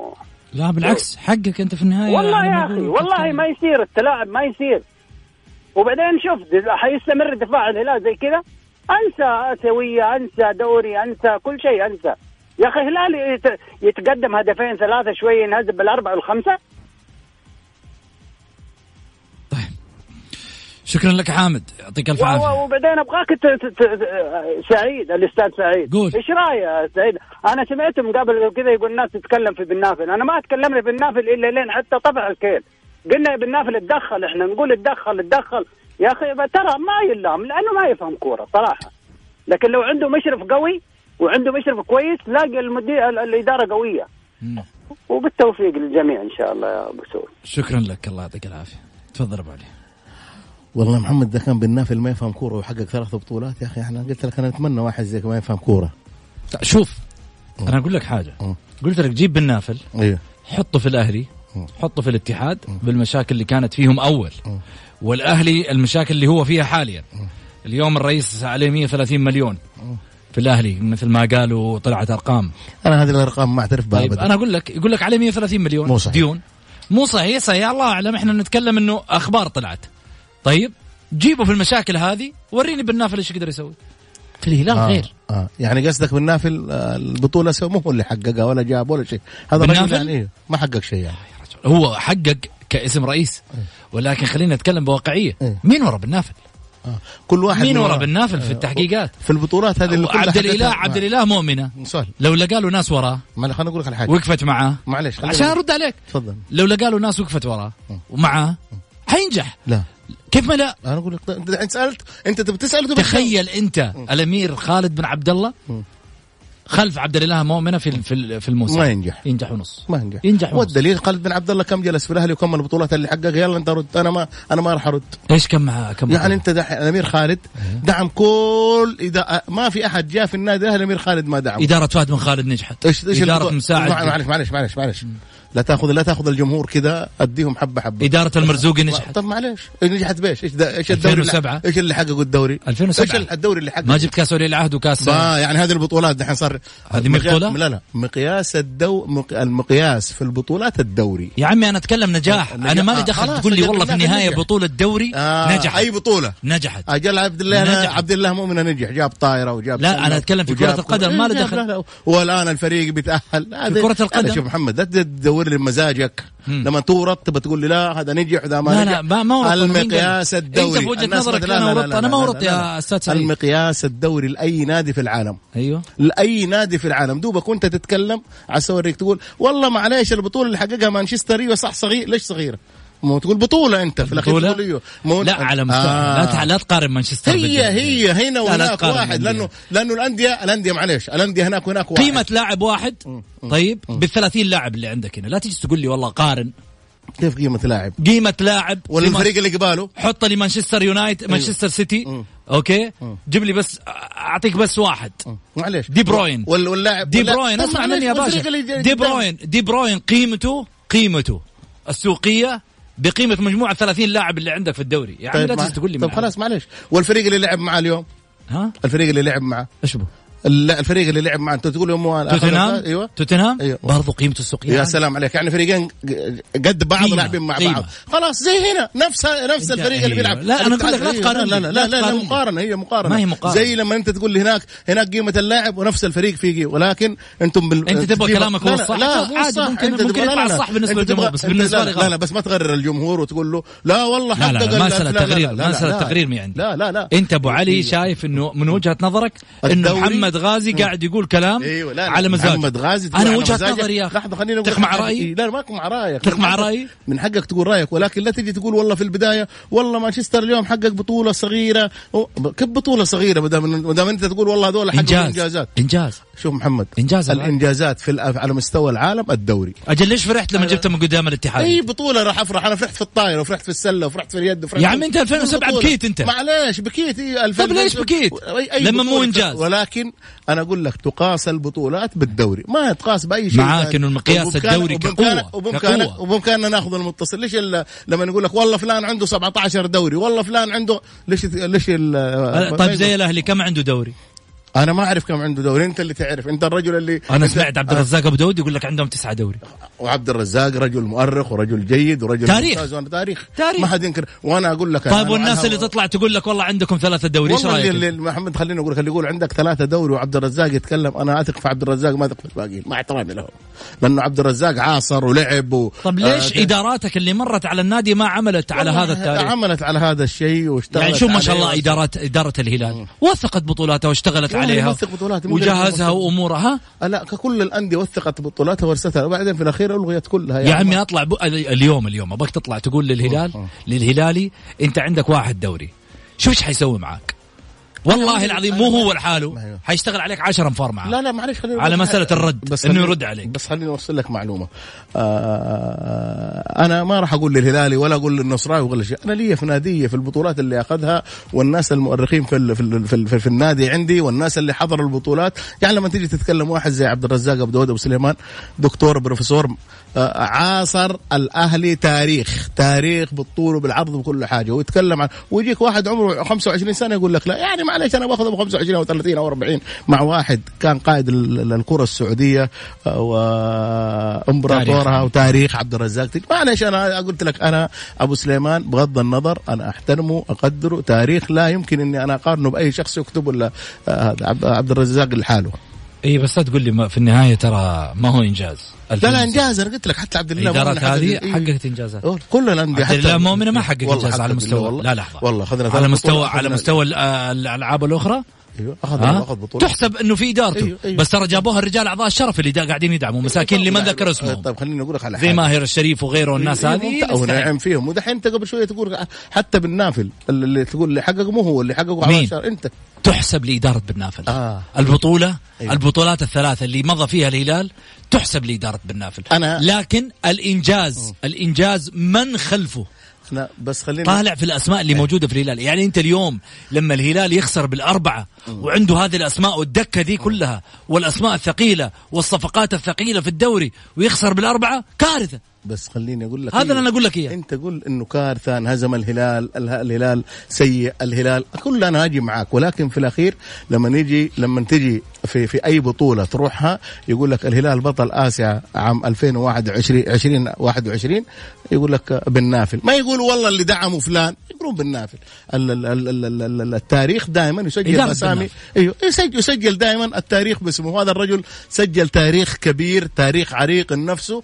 Speaker 5: لا بالعكس حقك أنت في النهاية
Speaker 7: والله يا
Speaker 5: أخي
Speaker 7: والله. ما يصير التلاعب ما يصير. وبعدين شوف حيستمر دفاع الهلال زي كذا. أنسى أسيوية أنسى دوري أنسى كل شيء أنسى. يا أخي الهلال يت- يتقدم هدفين ثلاثة شوية ينهزم بالأربعة والخمسة.
Speaker 5: شكرا لك حامد. يعطيك ألف
Speaker 7: عافية. وبعدين أبغاك ت- ت- ت- سعيد الأستاذ سعيد.
Speaker 5: قول.
Speaker 7: إيش رأيك سعيد؟ أنا سمعت من قبل كذا يقول الناس تتكلم في بن نافل، أنا ما اتكلمنا في بن نافل إلا لين حتى طفح الكيل. قلنا يا بن نافل اتدخل إحنا نقول اتدخل اتدخل يا أخي ترى ما يلام لأنه ما يفهم كورة صراحة. لكن لو عنده مشرف قوي وعنده مشرف كويس تلاقي المدير ال- الإدارة قوية.
Speaker 5: مم.
Speaker 7: وبالتوفيق للجميع إن شاء الله يا أبو سعود.
Speaker 5: شكرا لك الله يعطيك العافية تفضل أبو علي
Speaker 6: والله محمد ده كان بالنافل ما يفهم كورة ويحقق ثلاث بطولات يا أخي إحنا قلت لك أنا أتمنى واحد زيك ما يفهم كورة
Speaker 5: شوف أنا أقول لك حاجة
Speaker 6: مم.
Speaker 5: قلت لك جيب بالنافل
Speaker 6: أيوه
Speaker 5: حطه في
Speaker 6: الأهلي.
Speaker 5: حطه في الاتحاد بالمشاكل اللي كانت فيهم
Speaker 6: أول.
Speaker 5: والأهلي المشاكل اللي هو فيها حاليا. اليوم الرئيس عليه 130 مليون. في الأهلي مثل ما قالوا طلعت أرقام.
Speaker 6: أنا هذه الأرقام ما أعترف بها
Speaker 5: طيب أنا أقول لك يقول لك عليه 130 مليون.
Speaker 6: مو صحيح.
Speaker 5: ديون. مو صحيح صحيح. الله أعلم إحنا نتكلم إنه أخبار طلعت. طيب جيبوا في المشاكل هذه وريني بالنافل إيش يقدر يسوي. في الهلال
Speaker 6: آه.
Speaker 5: غير.
Speaker 6: آه. يعني قصدك بالنافل آه البطولة مو هو اللي حققها ولا جاب ولا شيء. هذا الرجل؟ يعني ما حقق شيء يعني.
Speaker 5: هو حقق كاسم رئيس. ولكن خلينا نتكلم بواقعية.
Speaker 6: إيه.
Speaker 5: مين ورا بالنافل
Speaker 6: آه. كل واحد
Speaker 5: مين ورا. بن نافل في التحقيقات؟
Speaker 6: في البطولات هذه اللي
Speaker 5: عبد الاله عبد الإله مؤمنة.
Speaker 6: سؤال.
Speaker 5: لو لقى له ناس وراه.
Speaker 6: ما خليني أقول لك على حاجة.
Speaker 5: وقفت معاه.
Speaker 6: معلش
Speaker 5: عشان أرد عليك.
Speaker 6: تفضل.
Speaker 5: لو لقى له ناس وقفت وراه ومعاه حينجح.
Speaker 6: لا.
Speaker 5: كيف ما لا؟
Speaker 6: أنا أقول لك أنت سألت أنت تبي تسأل
Speaker 5: تخيل أنت الأمير خالد بن عبد الله؟ خلف عبد الإله مؤمنة في في في الموسم.
Speaker 6: ما ينجح.
Speaker 5: ينجح ونص.
Speaker 6: ما ينجح.
Speaker 5: ينجح ونص.
Speaker 6: والدليل خالد بن عبد الله كم جلس في الأهلي وكم البطولات اللي حققها يلا انت رد. أنا ما أنا ما راح أرد.
Speaker 5: إيش كم كم
Speaker 6: يعني؟ أنت دحين الأمير خالد دعم كل اذا ما في أحد جاء في النادي الأهلي الأمير خالد ما دعم.
Speaker 5: إدارة فهد بن خالد نجحت.
Speaker 6: إيش
Speaker 5: إيش
Speaker 6: إدارة
Speaker 5: مساعد.
Speaker 6: معلش معلش معلش معلش. لا تاخذ لا تأخذ الجمهور كذا أديهم حبه حبة.
Speaker 5: إدارة المرزوقي نجحت.
Speaker 6: طب معلش. نجحت بإيش؟ إيش إيش الدوري
Speaker 5: 2007.
Speaker 6: اللي إيش اللي حققوا الدوري؟
Speaker 5: 2007.
Speaker 6: إيش الدوري اللي حققه؟
Speaker 5: ما جبت كاس ولي العهد وكاس
Speaker 6: با يعني هذه البطولات دحين صار
Speaker 5: هذه
Speaker 6: مقيا-
Speaker 5: بطولة؟
Speaker 6: لا لا مقياس الدو مق... المقياس في البطولات الدوري
Speaker 5: يا عمي أنا أتكلم نجاح
Speaker 6: النجاح.
Speaker 5: أنا مالي
Speaker 6: آه،
Speaker 5: دخل تقول لي والله في
Speaker 6: بالله
Speaker 5: النهاية
Speaker 6: نجح.
Speaker 5: بطولة دوري
Speaker 6: آه
Speaker 5: نجحت
Speaker 6: أي بطولة
Speaker 5: نجحت
Speaker 6: أجل عبد الله
Speaker 5: نجح.
Speaker 6: عبد الله مؤمن نجح جاب طائرة وجاب
Speaker 5: لا،
Speaker 6: سلة
Speaker 5: أنا أتكلم في كرة القدم، ما له دخل.
Speaker 6: لا، لا. والآن الفريق بيتأهل هذا-
Speaker 5: كرة القدم.
Speaker 6: شوف محمد لا تدور لي بمزاجك
Speaker 5: مم.
Speaker 6: لما تورط تبى تقول لي لا هذا نجح وذا ما
Speaker 5: لا،
Speaker 6: نجح
Speaker 5: لا، ما-؟
Speaker 6: المقياس الدوري
Speaker 5: بوجهة
Speaker 6: الناس
Speaker 5: نظرك
Speaker 6: لا،
Speaker 5: ورطت.
Speaker 6: لا،
Speaker 5: أنا ما ورطت يا
Speaker 6: لا.
Speaker 5: أستاذ سعيد.
Speaker 6: المقياس الدوري لأي نادي في العالم
Speaker 5: أيوه
Speaker 6: لأي نادي في العالم دوبك وأنت تتكلم على أوريك تقول والله معليش البطولة اللي حققها مانشستر أيوه صح صغير ليش صغيرة؟ مو تقول بطولة أنت في الأخير أيوه مو
Speaker 5: لا على مستوى.
Speaker 6: آه.
Speaker 5: لا تقارن مانشستر
Speaker 6: هي. هي. هنا وهناك واحد
Speaker 5: الأندية.
Speaker 6: لأنه لأنه الأندية الأندية معليش الأندية هناك وهناك واحد.
Speaker 5: قيمة لاعب واحد طيب بال 30 لاعب اللي عندك هنا. لا تجي تقول لي والله قارن.
Speaker 6: كيف قيمة لاعب؟
Speaker 5: قيمة لاعب
Speaker 6: ولا الفريق اللي قباله؟
Speaker 5: حط لي مانشستر يونايتد مانشستر سيتي. okay؟ جيب لي بس أعطيك بس واحد.
Speaker 6: معليش.
Speaker 5: دي بروين.
Speaker 6: وال- واللاعب
Speaker 5: دي بروين. اسمع مني يا باشا. دي. بروين. دي بروين قيمته قيمته السوقية بقيمة مجموعة 30 لاعب اللي عندك في الدوري. يعني
Speaker 6: طيب
Speaker 5: لا تقول لي
Speaker 6: طب. خلاص معليش. والفريق اللي لعب معاه اليوم؟
Speaker 5: ها؟
Speaker 6: الفريق اللي لعب معاه؟
Speaker 5: إيش بو
Speaker 6: لا الفريق اللي لعب معاه انت تقول يوم
Speaker 5: توتنهام
Speaker 6: أيوه
Speaker 5: توتنهام
Speaker 6: أيوة.
Speaker 5: برضو قيمته السوقية
Speaker 6: يا. سلام عليك يعني فريقين قد بعض لاعبين مع
Speaker 5: قيمة.
Speaker 6: بعض خلاص زي هنا نفس نفس الفريق اللي
Speaker 5: أيوة.
Speaker 6: بيلعب
Speaker 5: لا، أنا أقول لك لا
Speaker 6: أيوة.
Speaker 5: تقارن
Speaker 6: لا لا
Speaker 5: لا
Speaker 6: لا, لا. مقارنة هي مقارنة
Speaker 5: ما هي مقارنة.
Speaker 6: زي لما أنت تقول لي هناك هناك قيمة اللاعب ونفس الفريق في قيمة. ولكن أنتم بال...
Speaker 5: أنت تبغى كلامك
Speaker 6: لا
Speaker 5: هو
Speaker 6: لا
Speaker 5: الصح.
Speaker 6: لا
Speaker 5: عادي،. ممكن- ممكن يطلع. صح بالنسبة
Speaker 6: أنت
Speaker 5: للجمهور، بس
Speaker 6: لا
Speaker 5: لي
Speaker 6: لا. لا بس ما تغرر الجمهور وتقول له لا والله
Speaker 5: لا لا
Speaker 6: حقق
Speaker 5: لا
Speaker 6: لا،
Speaker 5: تغرير
Speaker 6: لا، لا،
Speaker 5: مسألة
Speaker 6: لا.
Speaker 5: تغرير ما عندي
Speaker 6: لا لا لا
Speaker 5: أنت أبو علي شايف إنه من وجهة نظرك انه
Speaker 6: الدوري-
Speaker 5: محمد غازي قاعد يقول كلام
Speaker 6: إيوه لا
Speaker 5: على مزاج
Speaker 6: محمد غازي أنا
Speaker 5: وجهه. نظري يا أخي
Speaker 6: لحظة خليني أقول
Speaker 5: تخ مع
Speaker 6: حاجة.
Speaker 5: رأيي
Speaker 6: إيه، لا ماكو مع رأيك
Speaker 5: تخ
Speaker 6: من
Speaker 5: مع
Speaker 6: حقك-
Speaker 5: رأيي؟
Speaker 6: من حقك تقول رأيك ولكن لا تجي تقول والله في البداية والله مانشستر اليوم حقق بطولة صغيرة كيف بطولة صغيرة ما دام ما دام أنت تقول والله هذول حققوا
Speaker 5: إنجاز
Speaker 6: إنجازات
Speaker 5: إنجاز
Speaker 6: شوف محمد
Speaker 5: إنجاز الآن.
Speaker 6: الإنجازات في على مستوى العالم الدوري
Speaker 5: أجل ليش فرحت لما جبته من قدام الاتحاد
Speaker 6: أي بطولة راح أفرح أنا فرحت في الطايره وفرحت في السلة وفرحت في اليد وفرحت
Speaker 5: يا عم أنت 2007
Speaker 6: بطولة.
Speaker 5: بكيت أنت.
Speaker 6: معليش بكيت إيه،
Speaker 5: طب ليش بكيت؟ لما مو. إنجاز.
Speaker 6: ولكن أنا أقول لك تقاس البطولات بالدوري ما تقاس بأي شيء
Speaker 5: معاك. إنه المقياس الدوري.
Speaker 6: وبامكانك
Speaker 5: كقوة.
Speaker 6: وبامكاننا ناخذ المتصل ليش لما نقول لك والله فلان عنده 17 دوري والله فلان عنده ليش ليش
Speaker 5: أه، طيب
Speaker 6: يقول-
Speaker 5: زي الأهلي كم عنده دوري
Speaker 6: أنا ما أعرف كم عنده دوري أنت اللي تعرف. أنت الرجل اللي أنا
Speaker 5: سمعت عبد الرزاق أبو داود يقول لك عندهم تسعة دوري.
Speaker 6: وعبد الرزاق رجل مؤرخ ورجل جيد ورجل
Speaker 5: تاريخ.
Speaker 6: ممتاز وأنا تاريخ.
Speaker 5: تاريخ.
Speaker 6: ما حد ينكر. وأنا أقول لك
Speaker 5: طيب والناس اللي تطلع تقول لك والله عندكم ثلاثة دوري
Speaker 6: إيش
Speaker 5: رايك
Speaker 6: اللي اللي محمد خليني أقول لك اللي يقول عندك ثلاثة دوري وعبد الرزاق يتكلم أنا أثق في عبد الرزاق ما أثق في الباقيين. مع احترامي له لأنه عبد الرزاق عاصر ولعب و...
Speaker 5: طب ليش
Speaker 6: آه،
Speaker 5: إداراتك اللي مرت على النادي ما عملت على هذا التاريخ؟
Speaker 6: عملت على هذا الشيء واشتغلت
Speaker 5: يعني شوف ما شاء الله ادارات إدارة الهلال. وثقت بطولاتها واشتغلت عليها
Speaker 6: مو
Speaker 5: وجهزها وأمورها. ها
Speaker 6: لا ككل الأندية وثقت بطولاتها ورثتها. وبعدين في الأخير ألغيت كلها.
Speaker 5: يا عمي أطلع ب... اليوم اليوم. أبغاك تطلع تقول للهلال للهلالي أنت عندك واحد دوري. شوف إيش حيسوي معاك؟ والله العظيم مو هو لحاله حيشتغل عليك 10 انفار معاه
Speaker 6: لا لا معلش خليني
Speaker 5: على
Speaker 6: حاجة.
Speaker 5: الرد، إنه
Speaker 6: خليني-
Speaker 5: يرد عليك.
Speaker 6: بس خليني اوصل لك معلومة. آه أنا ما راح أقول للهلالي ولا أقول للنصراوي ولا شيء. أنا لي في نادية في البطولات اللي أخذها والناس المؤرخين في ال في, ال في, ال في, في النادي عندي والناس اللي حضروا البطولات. يعني لما تيجي تتكلم واحد زي عبد الرزاق أبو داود أبو سليمان دكتور بروفيسور آه، عاصر الأهلي تاريخ. تاريخ بالطول وبالعرض وبكل حاجة. ويتكلم عن ويجيك واحد عمره 25 سنة يقول لك لا. يعني معلش أنا باخذ أبو 25 أو 30 أو 40 مع واحد كان قائد ال- ال- الكرة السعودية آه، وإمبراطورها
Speaker 5: تاريخ.
Speaker 6: وتاريخ عبد الرزاق. معلش أنا قلت لك أنا أبو سليمان بغض النظر أنا أحترمه اقدره تاريخ لا يمكن إني أنا أقارنه بأي شخص يكتب ولا آه، عبد الرزاق لحاله.
Speaker 5: اي بس لا تقول لي ما في النهاية ترى ما هو إنجاز
Speaker 6: لا لا إنجاز أنا قلت لك حتى عبد الله
Speaker 5: الادارات هذه
Speaker 6: إيه.
Speaker 5: حققت
Speaker 6: إنجازات كل الانديه
Speaker 5: عبد الله مؤمن ما حقق
Speaker 6: والله
Speaker 5: إنجاز
Speaker 6: حتى
Speaker 5: على مستوى. لا لحظه
Speaker 6: والله اخذنا
Speaker 5: على مستوى على مستوى ال- الألعاب الأخرى
Speaker 6: أيوه اخذ
Speaker 5: ها؟
Speaker 6: أخذ بطولة
Speaker 5: تحسب إنه في إدارته
Speaker 6: أيوه، أيوه.
Speaker 5: بس ترى جابوها الرجال أعضاء الشرف اللي دا قاعدين يدعموا مساكين اللي ما ذكر اسمهم
Speaker 6: طيب خليني أقول لك على
Speaker 5: زي
Speaker 6: حاجة.
Speaker 5: ماهر الشريف وغيره والناس
Speaker 6: إيه،
Speaker 5: هذه
Speaker 6: ممتاز. ونعم فيهم ودحين أنت قبل شوية تقول حتى بالنافل اللي تقول اللي حقق مو هو اللي حققه
Speaker 5: مين؟
Speaker 6: أنت
Speaker 5: تحسب لإدارة بالنافل
Speaker 6: آه.
Speaker 5: البطولة
Speaker 6: أيوه.
Speaker 5: البطولات الثلاثة اللي مضى فيها الهلال تحسب لإدارة بالنافل
Speaker 6: أنا-
Speaker 5: لكن الإنجاز الإنجاز من خلفه
Speaker 6: إحنا بس خلينا
Speaker 5: طالع في الأسماء اللي موجودة في الهلال. يعني أنت اليوم لما الهلال يخسر بالأربعة وعنده هذه الأسماء والدكة ذي كلها والأسماء الثقيلة والصفقات الثقيلة في الدوري ويخسر بالأربعة كارثة.
Speaker 6: بس خليني أقول لك
Speaker 5: هذا اللي أنا أقول لك إياه.
Speaker 6: أنت قول إنه كارثه انهزم الهلال اله- الهلال سيء الهلال. كل أنا أجي معك ولكن في الأخير لما نيجي لما تجي في في أي بطولة تروحها يقول لك الهلال بطل آسيا عام 2021 2021 يقول لك بالنافل ما يقولوا والله اللي دعموا فلان. يقولون بالنافل ال- ال- ال- ال- ال- ال- التاريخ دائما يسجل
Speaker 5: أسامي.
Speaker 6: أيوه يسجل, يسجل دائما التاريخ باسمه. هذا الرجل سجل تاريخ كبير تاريخ عريق نفسه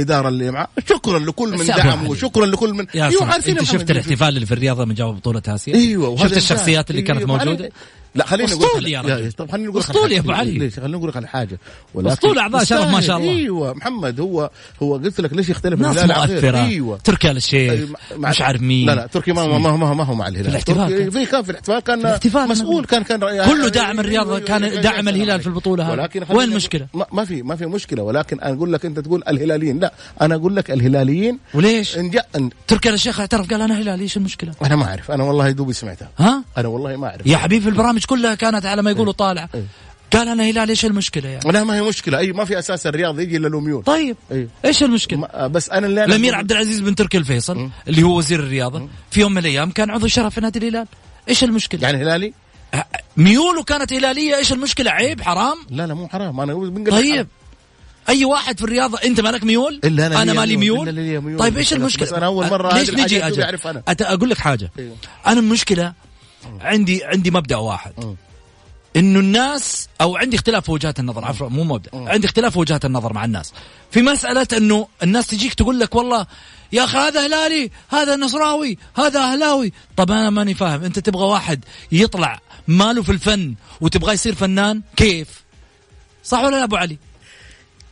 Speaker 6: والاداره اللي معه شكرا لكل من دعمه. وشكرا لكل من
Speaker 5: يا صاحبي
Speaker 6: عارفين أنت
Speaker 5: شفت الاحتفال اللي في الرياض لما جابوا بطولة
Speaker 6: آسيا إيوه
Speaker 5: شفت. الشخصيات اللي كانت
Speaker 6: أيوة،
Speaker 5: موجودة
Speaker 6: علي- لا خليني
Speaker 5: أقول يا رجل.
Speaker 6: طب خليني أقول لك على
Speaker 5: أسطوري يا. أبو علي.
Speaker 6: ليش خليني أقول لك على حاجة
Speaker 5: أسطوري أعضاء شرف ما شاء الله.
Speaker 6: أيوه محمد هو هو قلت لك ليش يختلف
Speaker 5: ناس؟ مؤثرة
Speaker 6: أيوه
Speaker 5: تركي آل الشيخ مش عارف مين
Speaker 6: لا لا تركي ما ما ما, ما هو مع الهلال
Speaker 5: في الاحتفال.
Speaker 6: في كان في الاحتفال كان
Speaker 5: الاحتفال
Speaker 6: مسؤول كان كان
Speaker 5: كله داعم الرياضة، كان داعم الهلال في البطولة هذه.
Speaker 6: ولكن
Speaker 5: وين؟
Speaker 6: أقول- ما, في ما في مشكلة ولكن أنا أقول لك أنت تقول الهلاليين لا أنا أقول لك الهلاليين
Speaker 5: وليش؟
Speaker 6: إن جاء
Speaker 5: تركي آل الشيخ اعترف قال أنا هلالي إيش المشكلة؟
Speaker 6: أنا ما أعرف أنا والله دوبي سمعتها
Speaker 5: ها؟
Speaker 6: أنا والله ما أعرف
Speaker 5: يا حبيبي البرامج كلها كانت على ما يقولوا طالعه
Speaker 6: إيه.
Speaker 5: قال أنا هلالي إيش المشكلة يعني؟
Speaker 6: لا ما هي مشكلة أي ما في أساس الرياض يجي إلا الأميون
Speaker 5: طيب
Speaker 6: أيوه.
Speaker 5: إيش
Speaker 6: المشكلة؟ بس أنا اللي أنا الأمير
Speaker 5: عبد العزيز بن تركي الفيصل اللي هو وزير الرياضة في يوم من الأيام كان عضو شرف في نادي الهلال إيش المشكلة؟
Speaker 6: يعني هلالي
Speaker 5: أه، ميوله كانت هلالية إيش المشكلة؟ عيب حرام؟
Speaker 6: لا لا مو حرام أنا بنقول
Speaker 5: طيب أي واحد في الرياضة أنت مالك ميول؟
Speaker 6: أنا
Speaker 5: أنا
Speaker 6: لي
Speaker 5: مالي
Speaker 6: ميول.
Speaker 5: ميول؟
Speaker 6: إلا ميول.
Speaker 5: طيب
Speaker 6: إيش أنا-
Speaker 5: المشكلة؟
Speaker 6: بس أنا أول مرة
Speaker 5: أه، ليش نجي
Speaker 6: أجل؟ أنا.
Speaker 5: أقول لك حاجة
Speaker 6: أيوه.
Speaker 5: أنا المشكلة عندي عندي مبدأ واحد. إنه الناس أو عندي اختلاف في وجهات النظر. عفوا مو مبدأ. عندي اختلاف في وجهات النظر مع الناس. في مسألة إنه الناس تجيك تقول لك والله يا أخي هذا هلالي هذا نصراوي هذا أهلاوي. طب أنا ماني فاهم. أنت تبغى واحد يطلع ماله في الفن وتبغاه يصير فنان؟ كيف؟ صح ولا لا أبو علي؟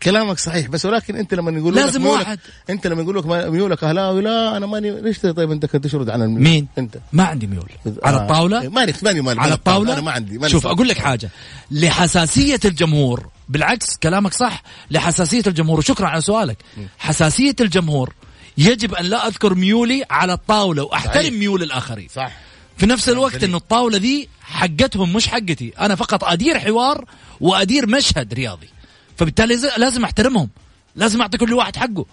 Speaker 6: كلامك صحيح بس ولكن أنت لما يقول
Speaker 5: لازم
Speaker 6: لك ميولك
Speaker 5: واحد.
Speaker 6: أنت لما يقول لك ميولك أهلاوي لا أنا ماني ليش طيب أنت كنت تشرد عن الميول؟
Speaker 5: مين؟
Speaker 6: أنت.
Speaker 5: ما عندي ميول. على
Speaker 6: آه.
Speaker 5: الطاوله
Speaker 6: ماني ماني ماني
Speaker 5: على الطاولة؟
Speaker 6: أنا ما عندي ماني
Speaker 5: شوف. أقول لك حاجة. لحساسية الجمهور بالعكس كلامك صح. لحساسية الجمهور وشكرا على سؤالك. حساسية الجمهور يجب أن لا أذكر ميولي على الطاولة وأحترم
Speaker 6: صحيح.
Speaker 5: ميول الآخرين.
Speaker 6: صح.
Speaker 5: في نفس الوقت انه الطاولة دي حقتهم مش حقتي. أنا فقط أدير حوار وأدير مشهد رياضي. فبالتالي لازم أحترمهم. لازم أعطي كل واحد حقه.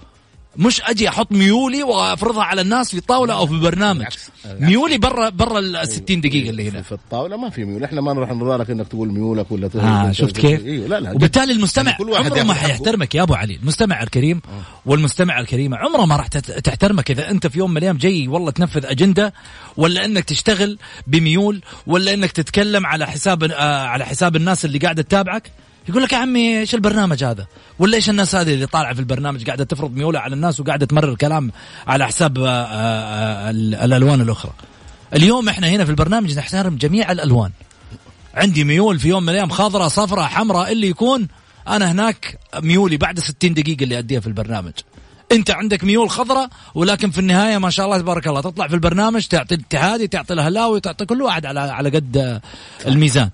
Speaker 5: مش أجي أحط ميولي وأفرضها على الناس في طاوله أو في برنامج.
Speaker 6: بالعكس.
Speaker 5: ميولي برا برا ال 60 دقيقة اللي هنا.
Speaker 6: في الطاولة ما في ميول إحنا ما نروح نرضى لك إنك تقول ميولك ولا تقول
Speaker 5: آه شفت كيف؟
Speaker 6: أيوه لا لا
Speaker 5: وبالتالي المستمع
Speaker 6: يعني كل واحد
Speaker 5: عمره ما. حيحترمك يا أبو علي، المستمع الكريم والمستمع الكريمه عمره ما راح تحترمك إذا أنت في يوم من الأيام جاي والله تنفذ أجندة ولا إنك تشتغل بميول ولا إنك تتكلم على حساب آه على حساب الناس اللي قاعدة تتابعك. يقول لك يا عمي إيش البرنامج هذا؟ ولا إيش الناس هذه اللي طالعة في البرنامج قاعدة تفرض ميولها على الناس وقاعدة تمرر كلام على حساب آه آه آه ال- الألوان الأخرى. اليوم إحنا هنا في البرنامج نحترم جميع الألوان. عندي ميول في يوم من الأيام خضراء صفراء حمراء اللي يكون أنا هناك ميولي بعد 60 دقيقة اللي أديها في البرنامج أنت عندك ميول خضراء ولكن في النهاية ما شاء الله تبارك الله تطلع في البرنامج تعطي الاتحادي تعطي الهلاوي تعطي كل واحد على على قد الميزان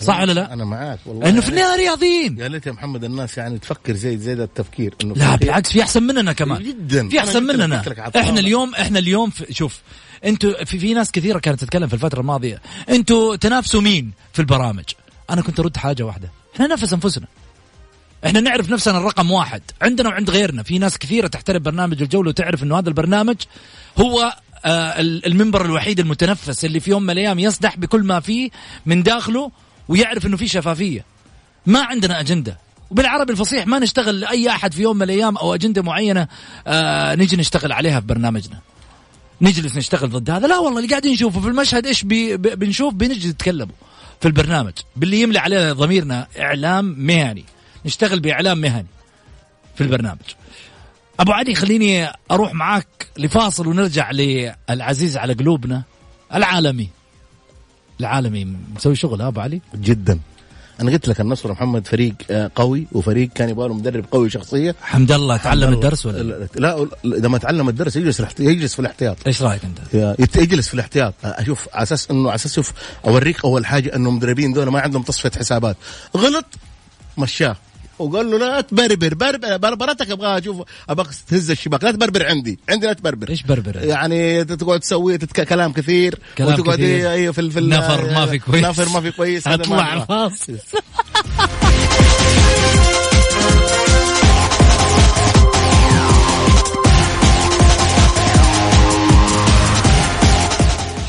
Speaker 5: صح ولا لا؟
Speaker 6: أنا معاك والله.
Speaker 5: إنه في النهاية رياضيين.
Speaker 6: يا ليت يا محمد الناس يعني تفكر زي زي ده التفكير إنه
Speaker 5: لا بالعكس في أحسن مننا كمان.
Speaker 6: جدا.
Speaker 5: في
Speaker 6: أحسن
Speaker 5: مننا. إحنا اليوم إحنا اليوم في شوف أنتوا في, في ناس كثيرة كانت تتكلم في الفترة الماضية. أنتوا تنافسوا مين في البرامج؟ أنا كنت أرد حاجة واحدة. إحنا ننافس أنفسنا. إحنا نعرف نفسنا الرقم واحد. عندنا وعند غيرنا. في ناس كثيرة تحترم برنامج الجولة وتعرف إنه هذا البرنامج هو آه ال- المنبر الوحيد المتنفس اللي في يوم من الأيام يصدح بكل ما فيه من داخله ويعرف إنه في شفافية. ما عندنا أجندة. وبالعربي الفصيح ما نشتغل لأي أحد في يوم من الأيام أو أجندة معينة آه نجي نشتغل عليها في برنامجنا. نجلس نشتغل ضد هذا. لا والله اللي قاعدين نشوفه في المشهد إيش بي بنشوف؟ بنجي نتكلموا في البرنامج. باللي يملى عليه ضميرنا إعلام مهني. نشتغل بإعلام مهني في البرنامج. أبو علي خليني أروح معاك لفاصل ونرجع للعزيز على قلوبنا العالمي. العالمي مسوي شغل ها أبو علي؟
Speaker 6: جدا. أنا قلت لك النصر محمد فريق آه، قوي وفريق كان يبغى له مدرب قوي شخصية.
Speaker 5: حمد الله تعلم
Speaker 6: الله.
Speaker 5: الدرس ولا؟
Speaker 6: لا, إذا ما تعلم الدرس يجلس يجلس في الاحتياط.
Speaker 5: إيش
Speaker 6: رأيك أنت؟ يجلس في الاحتياط. أشوف على أساس إنه على أساس شوف أوريك أول حاجة إنه المدربين دول ما عندهم تصفية حسابات. غلط مشاه. وقال له لا تبربر بربر بربرتك أبغى أشوف أبغى تهز الشباك لا تبربر عندي عندي لا تبربر
Speaker 5: إيش بربر؟
Speaker 6: يعني تقعد تسوي تتك... كلام كثير
Speaker 5: كلام
Speaker 6: وتقعد
Speaker 5: كثير.
Speaker 6: أيوه في ال- في
Speaker 5: نفر ما في كويس.
Speaker 6: نفر ما في كويس
Speaker 5: أطلع
Speaker 6: أبغاه.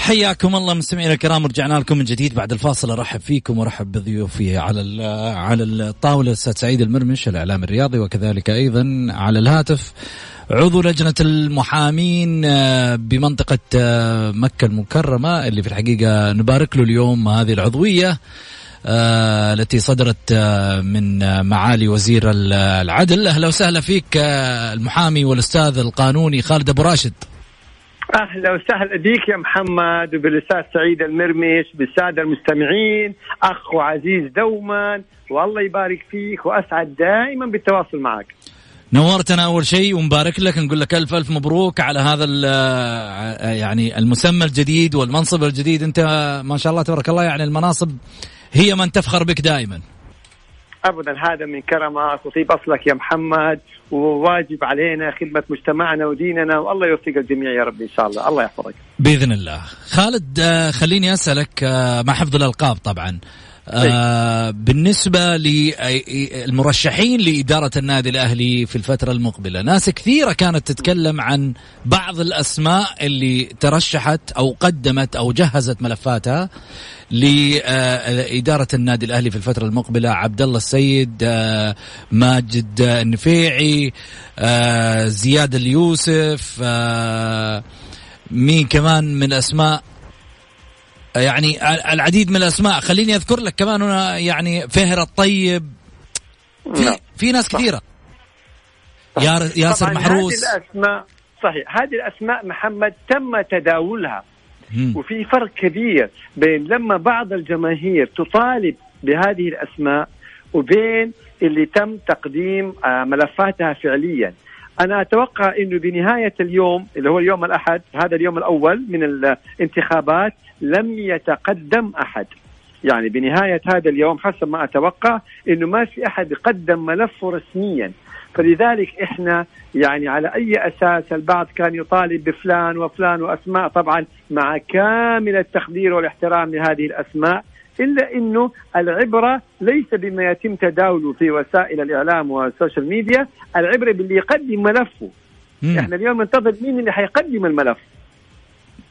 Speaker 5: حياكم الله مستمعينا الكرام رجعنا لكم من جديد بعد الفاصل. أرحب فيكم وأرحب بضيوفي على على الطاولة الاستاذ سعيد المرمش الإعلام الرياضي وكذلك أيضا على الهاتف عضو لجنة المحامين آه، بمنطقة آه، مكة المكرمة اللي في الحقيقة نبارك له اليوم هذه العضوية آه، التي صدرت من معالي وزير ال- العدل. أهلا وسهلا فيك المحامي والأستاذ القانوني خالد أبو راشد.
Speaker 8: أهلا وسهلا بك يا محمد وبالأستاذ سعيد المرمش بالسادة المستمعين أخ وعزيز دوما والله يبارك فيك وأسعد دائما بالتواصل معك.
Speaker 5: نورتنا أول شيء ومبارك لك نقول لك ألف ألف مبروك على هذا ال- يعني المسمى الجديد والمنصب الجديد. أنت ما شاء الله تبارك الله يعني المناصب هي من تفخر بك دائما
Speaker 8: أبدا هذا من كرمك وطيب أصلك يا محمد وواجب علينا خدمة مجتمعنا وديننا والله يوفق الجميع يا رب إن شاء الله. الله يحفظك.
Speaker 5: بإذن الله. خالد آه، خليني أسألك آه، مع حفظ الألقاب طبعا. آه بالنسبة للمرشحين لإدارة النادي الأهلي في الفترة المقبلة. ناس كثيرة كانت تتكلم عن بعض الأسماء اللي ترشحت أو قدمت أو جهزت ملفاتها لإدارة النادي الأهلي في الفترة المقبلة. عبد الله السيد آه ماجد النفيعي آه زياد اليوسف آه مين كمان من أسماء يعني العديد من الأسماء. خليني أذكر لك كمان هنا يعني فهر الطيب. في
Speaker 8: نعم.
Speaker 5: في ناس كثيرة. ياسر محروس
Speaker 8: هذه الاسماء صحيح. هذه الأسماء محمد تم تداولها.
Speaker 5: مم.
Speaker 8: وفي فرق كبير بين لما بعض الجماهير تطالب بهذه الأسماء وبين اللي تم تقديم آه، ملفاتها فعليا. أنا أتوقع إنه بنهاية اليوم اللي هو يوم الأحد هذا اليوم الأول من الانتخابات لم يتقدم أحد. يعني بنهاية هذا اليوم حسب ما أتوقع إنه ما في أحد قدم ملفه رسميا. فلذلك إحنا يعني على أي أساس البعض كان يطالب بفلان وفلان وأسماء طبعا مع كامل التقدير والإحترام لهذه الأسماء إلا إنه العبرة ليس بما يتم تداوله في وسائل الإعلام وال social media، العبرة باللي يقدم ملفه.
Speaker 5: مم.
Speaker 8: إحنا اليوم ننتظر مين اللي حيقدم الملف.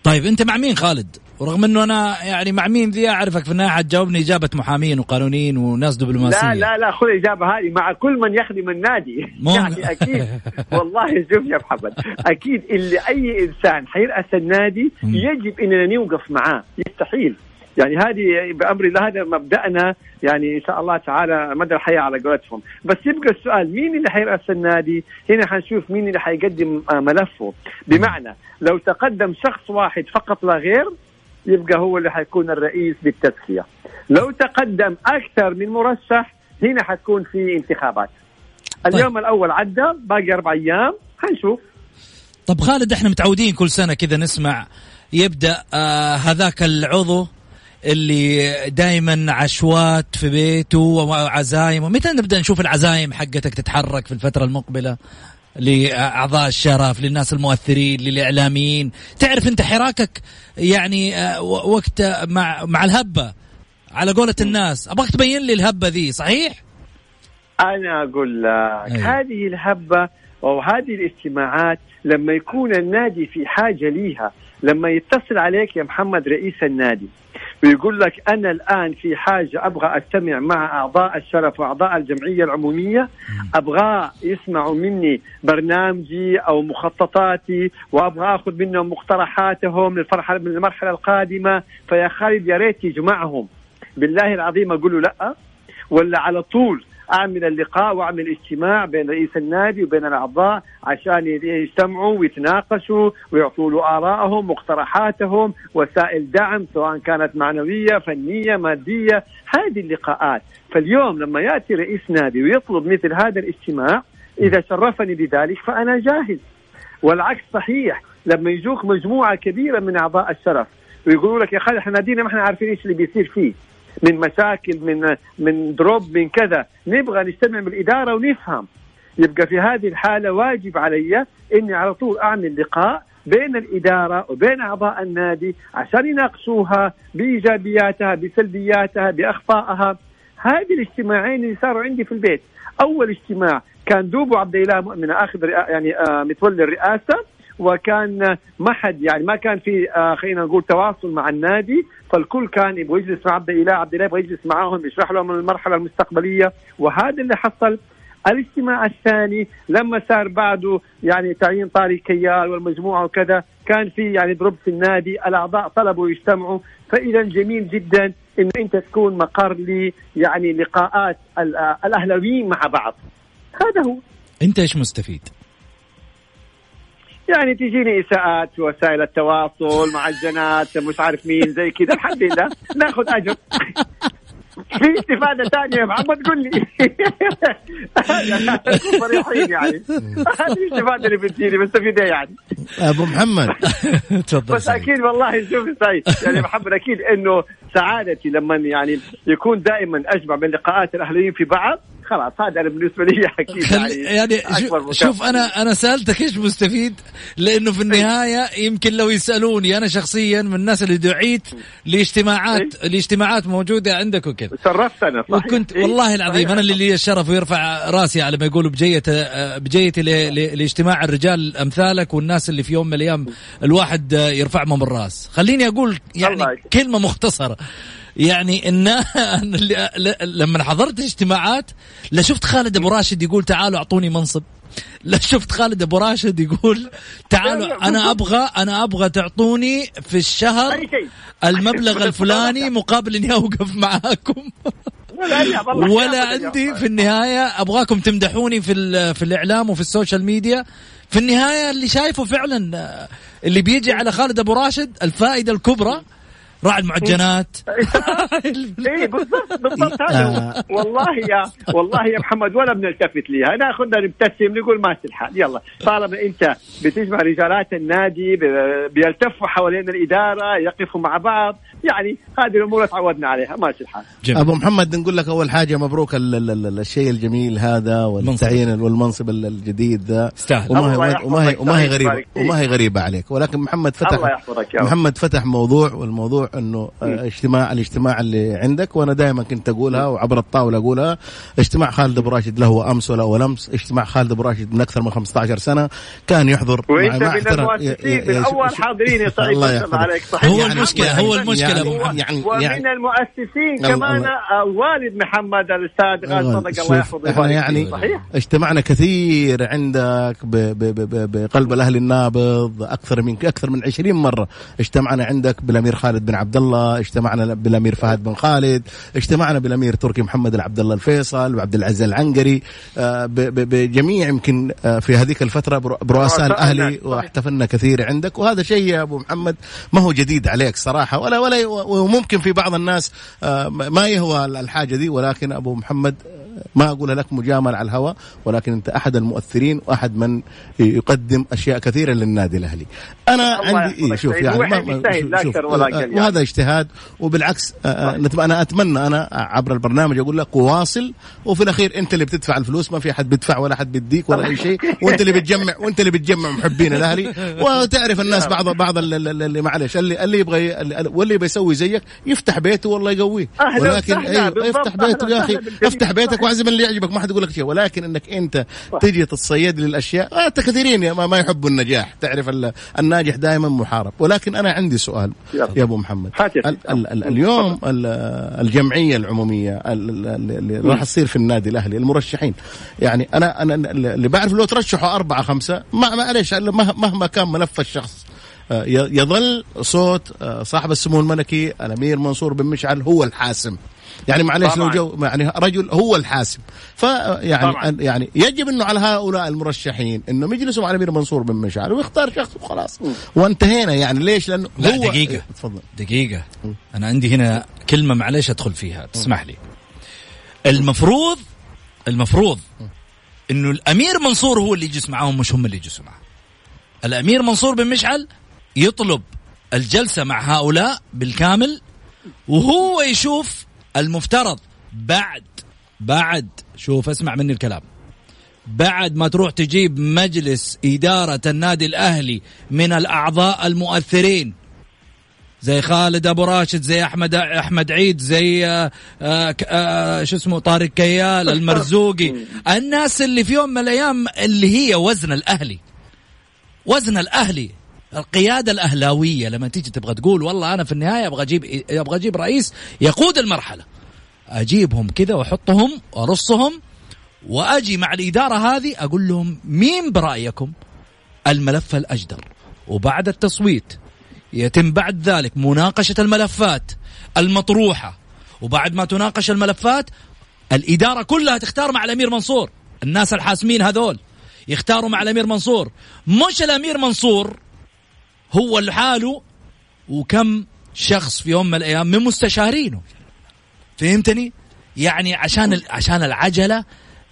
Speaker 5: طيب أنت مع مين خالد؟ ورغم إنه أنا يعني مع مين ذي أعرفك في النهايه حتجاوبني إجابة محامين وقانونيين وناس دبلوماسية
Speaker 8: لا لا لا خذ الإجابة هذه مع كل من يخدم النادي
Speaker 5: مو-
Speaker 8: يعني أكيد والله شوف يا محمد أكيد اللي أي إنسان حيرأس النادي
Speaker 5: مم.
Speaker 8: يجب إننا نوقف معاه يستحيل يعني هذه بامر الله هذا مبدأنا يعني إن شاء الله تعالى مدى الحياة على قولتهم. بس يبقى السؤال مين اللي حيرأس النادي؟ هنا حنشوف مين اللي حيقدم آه، ملفه. بمعنى لو تقدم شخص واحد فقط لا غير يبقى هو اللي حيكون الرئيس بالتزكية. لو تقدم أكثر من مرشح هنا حتكون في انتخابات. اليوم الأول عدى باقي أربع أيام حنشوف.
Speaker 5: طب خالد إحنا متعودين كل سنة كذا نسمع يبدأ آه هذاك العضو اللي دائما عشوات في بيته وعزايم. متى نبدأ نشوف العزايم حقتك تتحرك في الفترة المقبلة لأعضاء الشرف للناس المؤثرين للإعلاميين؟ تعرف أنت حراكك يعني آه، وقت آه، مع مع الهبة على قولة الناس. أبغاك تبين لي الهبة ذي صحيح؟
Speaker 8: أنا أقول لك
Speaker 5: أيوة.
Speaker 8: هذه الهبة وهذه الاجتماعات لما يكون النادي في حاجة ليها لما يتصل عليك يا محمد رئيس النادي ويقول لك أنا الآن في حاجة أبغى أستمع مع أعضاء الشرف وأعضاء الجمعية العمومية أبغى يسمعوا مني برنامجي أو مخططاتي وأبغى أخذ منهم مقترحاتهم للفرحه للمرحلة القادمة. فيا خالد يا ريت يجمعهم. بالله العظيم أقول له لأ ولا على طول اعمل اللقاء واعمل اجتماع بين رئيس النادي وبين الأعضاء عشان يجتمعوا ويتناقشوا ويعطوا له ارائهم مقترحاتهم وسائل دعم سواء كانت معنوية فنية مادية. هذه اللقاءات. فاليوم لما يأتي رئيس نادي ويطلب مثل هذا الاجتماع إذا شرفني بذلك فأنا جاهز. والعكس صحيح. لما يجوك مجموعة كبيرة من أعضاء الشرف ويقولوا لك يا خالد إحنا نادينا ما إحنا عارفين إيش اللي بيصير فيه. من مشاكل من من دروب من كذا. نبغى نجتمع بالاداره ونفهم. يبقى في هذه الحالة واجب علي إني على طول أعمل لقاء بين الإدارة وبين أعضاء النادي عشان يناقشوها بإيجابياتها بسلبياتها باخطائها هذه الاجتماعين اللي صاروا عندي في البيت. أول اجتماع كان دوبو عبد الاله مؤمن أخذ يعني آه متولي الرئاسة. وكان ما حد يعني ما كان في آه خلينا نقول تواصل مع النادي فالكل كان يبغى يجلس مع عبد الاله عبد الاله يبغى يجلس معاهم يشرح لهم المرحلة المستقبلية. وهذا اللي حصل. الاجتماع الثاني لما صار بعده يعني تعيين طارق كيال والمجموعة وكذا كان في يعني دروب في النادي الأعضاء طلبوا يجتمعوا. فإذا جميل جدا إن أنت تكون مقر لي يعني لقاءات الأهلاويين مع بعض. هذا هو.
Speaker 5: أنت إيش مستفيد؟
Speaker 8: يعني تجيني إساءات في وسائل التواصل معجنات مش عارف مين زي كذا. الحمد لله ناخذ أجر. في استفادة ثانية يا محمد قول لي. صريحين يعني. هذه الاستفادة اللي بتجيني بستفيد إيه يعني.
Speaker 6: أبو محمد.
Speaker 5: تفضل
Speaker 8: بس أكيد والله شوف سعيد. يعني محمد أكيد إنه سعادتي لما يعني يكون دائما أجمع بين لقاءات الاهلاويين في بعض خلاص هذا أنا بالنسبة لي أكيد
Speaker 5: يعني, يعني شوف, شوف أنا أنا سألتك إيش مستفيد؟ لأنه في النهاية يمكن لو يسألوني أنا شخصيا من الناس اللي دعيت لاجتماعات لاجتماعات موجودة عندك وكذا.
Speaker 8: شرفت أنا صحيح.
Speaker 5: وكنت والله العظيم أنا اللي لي الشرف ويرفع راسي على ما يقولوا بجيته بجيتي لاجتماع الرجال أمثالك والناس اللي في يوم من الأيام الواحد يرفعهم الراس. خليني أقول يعني كلمة مختصرة. يعني ان لما حضرت اجتماعات لا شفت خالد أبو راشد يقول تعالوا أعطوني منصب. لا شفت خالد أبو راشد يقول تعالوا أنا أبغى أنا أبغى تعطوني في الشهر المبلغ الفلاني مقابل إني أوقف معاكم. ولا عندي في النهاية أبغاكم تمدحوني في في الإعلام وفي ال social media. في النهاية اللي شايفه فعلا اللي بيجي على خالد أبو راشد الفائدة الكبرى. راعي المعجنات.
Speaker 8: اي بالضبط بالضبط هذا والله يا والله يا محمد ولا بنلتفت ليها. ناخذها نبتسم نقول ماشي الحال يلا طالما أنت بتجمع رجالات النادي بيلتفوا حوالين الإدارة يقفوا مع بعض يعني هذه الأمور تعودنا عليها. ماشي الحال.
Speaker 6: جميل. أبو محمد نقول لك أول حاجة مبروك ال ال ال الشيء الجميل هذا والتعيين والمنصب الجديد ذا. وما هي وما هي وما هي غريبة. وما هي غريبة عليك. ولكن محمد فتح
Speaker 8: الله يحفظك يا
Speaker 6: محمد فتح موضوع والموضوع إنه اجتماع الاجتماع اللي عندك وأنا دائما كنت أقولها وعبر الطاولة أقولها. اجتماع خالد أبو راشد له أمس ولا أول أمس. اجتماع خالد أبو راشد من أكثر من 15 سنة. كان يحضر
Speaker 8: وإنت مع من المؤسسين من اول حاضرين يا سعيد الله يحفظك. عليك صحيح.
Speaker 5: هو المشكلة. هو المشكلة
Speaker 8: يعني يعني ومن يعني المؤسسين كمان والد محمد الأستاذ غاز صدق الله يحفظه
Speaker 6: إحنا يعني صحيح؟ اجتمعنا كثير عندك بقلب الاهلي النابض أكثر من أكثر من 20 مرة اجتمعنا عندك بالامير خالد بن عبد الله اجتمعنا بالامير فهد بن خالد اجتمعنا بالامير تركي محمد العبد الله الفيصل وعبد العزيز العنقري بجميع يمكن في هذيك الفترة برؤساء الأهلي واحتفلنا كثير عندك. وهذا شيء يا أبو محمد ما هو جديد عليك صراحة ولا ولا وممكن في بعض الناس ما يهوى الحاجة دي ولكن أبو محمد ما أقول لك مجامل على الهواء ولكن أنت أحد المؤثرين وأحد من يقدم أشياء كثيرة للنادي الأهلي. أنا عندي إيه شوف يعني ما شوف وهذا اجتهاد وبالعكس أنا أتمنى أنا عبر البرنامج أقول لك واصل وفي الأخير أنت اللي بتدفع الفلوس ما في أحد بيدفع ولا أحد بيديك ولا أي شيء وأنت اللي بتجمع وأنت اللي بتجمع محبين الأهلي. وتعرف الناس بعض بعض اللي معلش اللي اللي يبغى واللي يبغى يسوي زيك يفتح بيته والله يقويه. ولكن أيوه افتح بيته يا أخي افتح بيتك واعزم اللي يعجبك ما حد يقول لك شيء. ولكن إنك أنت تجي تتصيد للأشياء انت كثيرين ما, ما يحبوا النجاح. تعرف الناجح دائما محارب. ولكن أنا عندي سؤال يا أبو محمد. ال ال ال اليوم الجمعية العمومية اللي راح تصير في النادي الأهلي المرشحين. يعني أنا أنا اللي بعرف لو ترشحوا أربعة خمسة ما معلش مهما كان ملف الشخص آه، يظل صوت آه، صاحب السمو الملكي الأمير منصور بن مشعل هو الحاسم. يعني معلش لو. جو يعني رجل هو الحاسم فيعني
Speaker 8: طبعاً.
Speaker 6: يعني يجب إنه على هؤلاء المرشحين إنهم يجلسوا مع الأمير منصور بن مشعل ويختار شخص وخلاص. وانتهينا يعني ليش؟ لأنه
Speaker 5: لا
Speaker 6: هو
Speaker 5: دقيقة.
Speaker 6: تفضل.
Speaker 5: دقيقة. أنا عندي هنا كلمة معلش أدخل فيها. تسمح لي. المفروض المفروض إنه الأمير منصور هو اللي يجلس معاهم مش هم اللي يجلسوا معاه الأمير منصور بن مشعل يطلب الجلسة مع هؤلاء بالكامل وهو يشوف المفترض بعد بعد شوف اسمع مني الكلام. بعد ما تروح تجيب مجلس إدارة النادي الأهلي من الأعضاء المؤثرين زي خالد أبو راشد زي أحمد أحمد عيد زي آه آه آه شو اسمه طارق كيال المرزوقي. الناس اللي في يوم من الأيام اللي هي وزن الأهلي. وزن الأهلي. القيادة الأهلاوية لما تيجي تبغى تقول والله أنا في النهاية أبغى أجيب أبغى أجيب رئيس يقود المرحلة. أجيبهم كذا وأحطهم وأرصهم وأجي مع الإدارة هذه أقول لهم مين برأيكم؟ الملف الأجدر. وبعد التصويت يتم بعد ذلك مناقشة الملفات المطروحة. وبعد ما تناقش الملفات الإدارة كلها تختار مع الأمير منصور. الناس الحاسمين هذول يختاروا مع الأمير منصور. مش الأمير منصور هو لحاله وكم شخص في يوم من الأيام من مستشارينه. فهمتني؟ يعني عشان عشان العجلة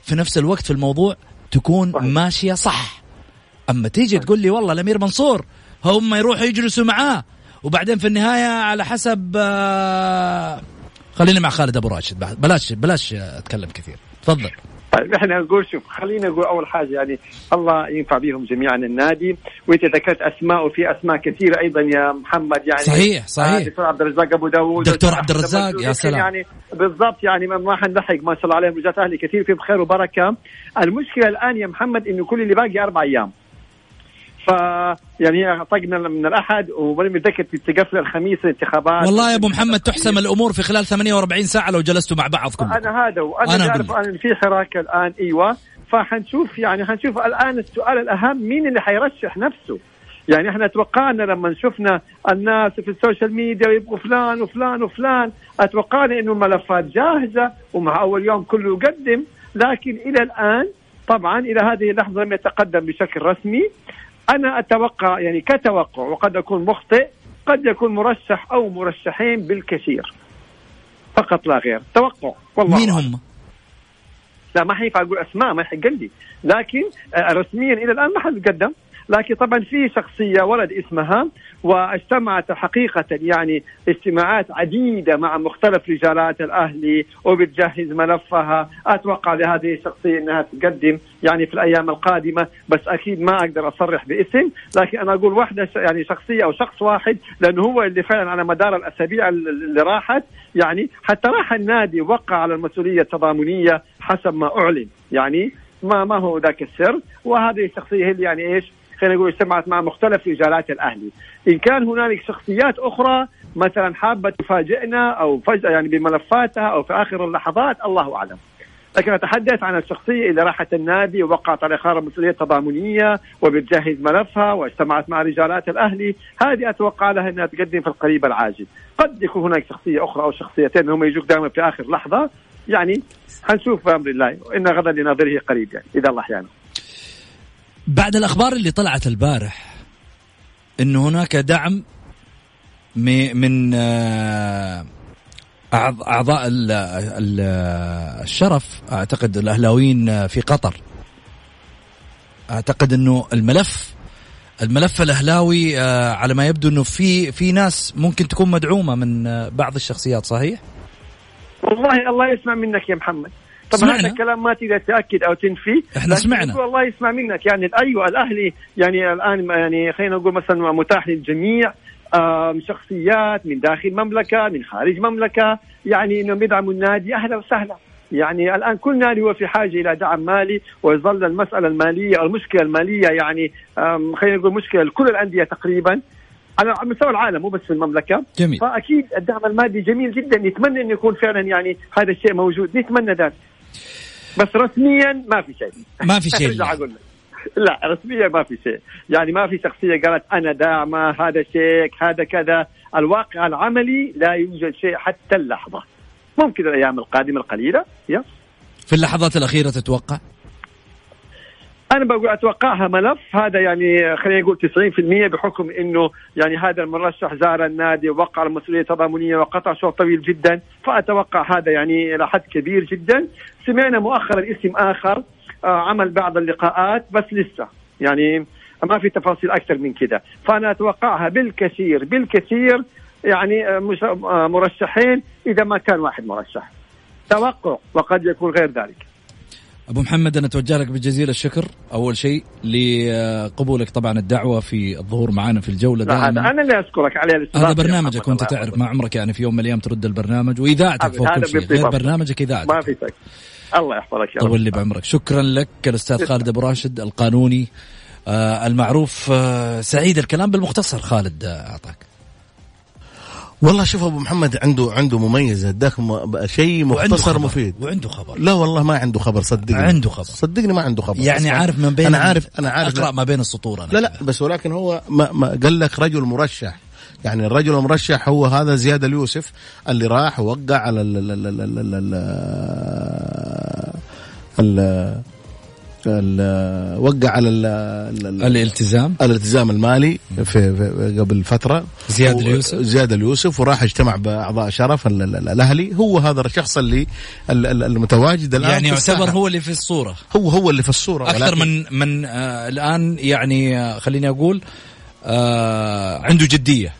Speaker 5: في نفس الوقت في الموضوع تكون ماشية صح. أما تيجي تقول لي والله الأمير منصور هم يروحوا يجلسوا معاه وبعدين في النهاية على حسب آه، خليني مع خالد أبو راشد بلاش بلاش أتكلم كثير. تفضل.
Speaker 8: طيب إحنا نقول شوف خلينا نقول أول حاجة يعني الله ينفع بهم جميعا النادي وانت ذكرت أسماء وفي أسماء كثيرة أيضا يا محمد يعني
Speaker 5: صحيح، صحيح.
Speaker 8: آه، دكتور عبد الرزاق أبو داوود
Speaker 5: دكتور عبد الرزاق، يا سلام.
Speaker 8: يعني بالضبط يعني ما- ما حنلحق ما شاء الله عليهم رجال أهلي كثير فيهم خير وبركة المشكلة الآن يا محمد إنه كل اللي باقي أربع أيام ف يعني طقنا من الأحد وماني متذكر تقفل الخميس الانتخابات.
Speaker 5: والله يا أبو محمد تحسم الأمور في خلال 48 ساعة لو جلستوا مع بعض كلكم.
Speaker 8: أنا هذا وأنا
Speaker 5: أقول
Speaker 8: أن في حراك الآن أيوه. فحنشوف يعني حنشوف الآن السؤال الأهم مين اللي حيرشح نفسه؟ يعني إحنا توقعنا لما شفنا الناس في ال social media يبغوا فلان وفلان وفلان أتوقعنا انه الملفات جاهزة ومع أول يوم كله يقدم. لكن إلى الآن طبعا إلى هذه اللحظة لم يتقدم بشكل رسمي. أنا أتوقع يعني كتوقع وقد أكون مخطئ قد يكون مرشح أو مرشحين بالكثير. فقط لا غير. توقع. والله
Speaker 5: مين. هم؟
Speaker 8: لا ما حينفع أقول أسماء ما يحق لي. لكن آه، رسميا إلى الآن ما حد قدم. لكن طبعا في شخصية ورد اسمها واجتمعت حقيقة يعني اجتماعات عديدة مع مختلف رجالات الاهلي وبتجهز ملفها. أتوقع لهذه الشخصية إنها تقدم يعني في الأيام القادمة بس أكيد ما أقدر أصرح باسم. لكن أنا أقول واحدة يعني شخصية أو شخص واحد لأنه هو اللي فعلا على مدار الأسابيع اللي راحت يعني حتى راح النادي وقع على المسؤولية التضامنية حسب ما أعلن. يعني ما ما هو ذاك السر. وهذه الشخصية هي اللي يعني إيش؟ خلينا نقول اجتمعت مع مختلف رجالات الأهلي. إن كان هنالك شخصيات أخرى مثلا حابة تفاجئنا أو فجأة يعني بملفاتها أو في آخر اللحظات الله أعلم. لكن أتحدث عن الشخصية اللي راحت النادي ووقعت على قرار مسؤولية تضامنية وبتجهز ملفها واجتمعت مع رجالات الأهلي. هذه أتوقع لها أنها تقدم في القريب العاجل. قد يكون هناك شخصية أخرى أو شخصيتين هم يجوك دائما في آخر لحظة. يعني حنشوف بأمر الله. ان غدا لناظره قريب يعني. إذا الله أحيانا
Speaker 5: بعد الأخبار اللي طلعت البارح إنه هناك دعم من آه، أعضاء ال- ال- الشرف أعتقد الأهلاويين في قطر أعتقد إنه الملف الملف الأهلاوي آه، على ما يبدو إنه في في ناس ممكن تكون مدعومة من آه، بعض الشخصيات صحيح؟
Speaker 8: والله الله يسمع منك يا محمد طبعا
Speaker 5: سمعنا.
Speaker 8: هذا الكلام ما تقدر تأكد أو تنفي. لكن
Speaker 5: سمعنا.
Speaker 8: نقول الله يسمع منك. يعني أيوه الأهلي يعني الآن يعني خلينا نقول مثلا متاح للجميع شخصيات من داخل مملكة من خارج مملكة يعني إنهم يدعموا النادي. أهلا وسهلا. يعني الآن كل نادي هو في حاجة إلى دعم مالي ويظل المسألة المالية أو المشكلة المالية يعني خلينا نقول مشكلة لكل الأندية تقريبا على مستوى العالم مو بس في المملكة.
Speaker 5: جميل.
Speaker 8: فأكيد الدعم المادي جميل جدا. نتمنى انه يكون فعلا يعني هذا الشيء موجود. نتمنى ذلك. بس رسميا ما في شيء.
Speaker 5: ما في شيء.
Speaker 8: ارجع. أقول لك؟ لا رسميا ما في شيء. يعني ما في شخصية قالت أنا داعمة هذا شيك هذا كذا. الواقع العملي لا يوجد شيء حتى اللحظة. ممكن الأيام القادمة القليلة يس.
Speaker 5: في اللحظات الأخيرة تتوقع؟
Speaker 8: أنا بقول أتوقعها ملف. هذا يعني خلينا نقول 90% بحكم إنه يعني هذا المرشح زار النادي ووقع المسؤوليه التضامنيه وقطع شوط طويل جدا. فأتوقع هذا يعني إلى حد كبير جدا. سمعنا مؤخرا اسم آخر آه، عمل بعض اللقاءات بس لسه يعني ما في تفاصيل أكثر من كده. فأنا أتوقعها بالكثير بالكثير يعني آه، آه، مرشحين إذا ما كان واحد مرشح. توقع وقد يكون غير ذلك.
Speaker 5: أبو محمد أنا أتوجه لك بجزيل الشكر. أول شيء لقبولك طبعا الدعوة في الظهور معنا في
Speaker 8: الجولة هذا
Speaker 5: دائما.
Speaker 8: أنا اللي أشكرك الاستضافة.
Speaker 5: هذا برنامجك
Speaker 8: وأنت
Speaker 5: تعرف. ما عمرك يعني في يوم من الأيام ترد البرنامج
Speaker 8: وإذاعتك
Speaker 5: فوق كل شيء. غير. برنامجك إذاعتك.
Speaker 8: ما في شك. الله يحفظك يا رب.
Speaker 5: طول لي بعمرك. شكرا لك الأستاذ خالد أبو راشد القانوني. آه المعروف آه سعيد الكلام بالمختصر. خالد آه، أعطاك.
Speaker 6: والله شوف أبو محمد عنده عنده مميزه اداك شيء مختصر مفيد.
Speaker 5: وعنده خبر.
Speaker 6: لا والله ما عنده خبر صدقني.
Speaker 5: عنده خبر.
Speaker 6: صدقني ما عنده خبر.
Speaker 5: يعني عارف من بين
Speaker 6: أنا عارف أنا عارف.
Speaker 5: أقرأ ما بين السطور أنا.
Speaker 6: لا لا بس ولكن هو ما, ما قال لك رجل مرشح. يعني الرجل المرشح هو هذا زياد اليوسف اللي راح وقع على ال ال ال ال ال ال وقع على ال ال
Speaker 5: الالتزام.
Speaker 6: الالتزام المالي في, في قبل فترة.
Speaker 5: زياد اليوسف.
Speaker 6: زياد اليوسف وراح اجتمع بأعضاء شرف ال- ال- الأهلي. هو هذا الشخص اللي ال- ال- المتواجد الآن
Speaker 5: يعني يعتبر. هو اللي في الصورة.
Speaker 6: هو هو اللي في
Speaker 5: الصورة
Speaker 6: أكثر
Speaker 5: من من آه الآن يعني آه خليني أقول آه عنده جدية.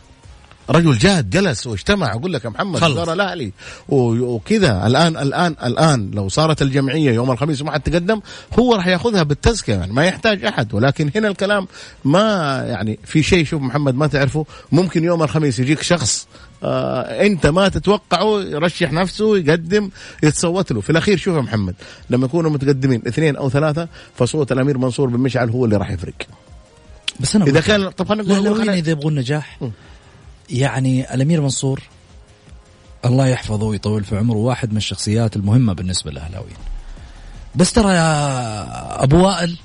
Speaker 6: رجل جاد جلس واجتمع أقول لك يا محمد. زار الأهلي. وكذا. الان الان الآن لو صارت الجمعية يوم الخميس وما حد تقدم هو راح ياخذها بالتزكية يعني ما يحتاج أحد. ولكن هنا الكلام ما يعني في شيء شوف محمد ما تعرفه. ممكن يوم الخميس يجيك شخص آه أنت ما تتوقعه يرشح نفسه يقدم يتصوت له. في الأخير شوف يا محمد لما يكونوا متقدمين اثنين أو ثلاثة فصوت الأمير منصور بن مشعل هو اللي راح يفرق.
Speaker 5: بس
Speaker 6: أنا
Speaker 5: إذا
Speaker 6: كان طب خلينا نقول
Speaker 5: إذا يبغون نجاح. يعني الأمير منصور الله يحفظه ويطول في عمره واحد من الشخصيات المهمة بالنسبة للأهلاويين. بس ترى يا أبو وائل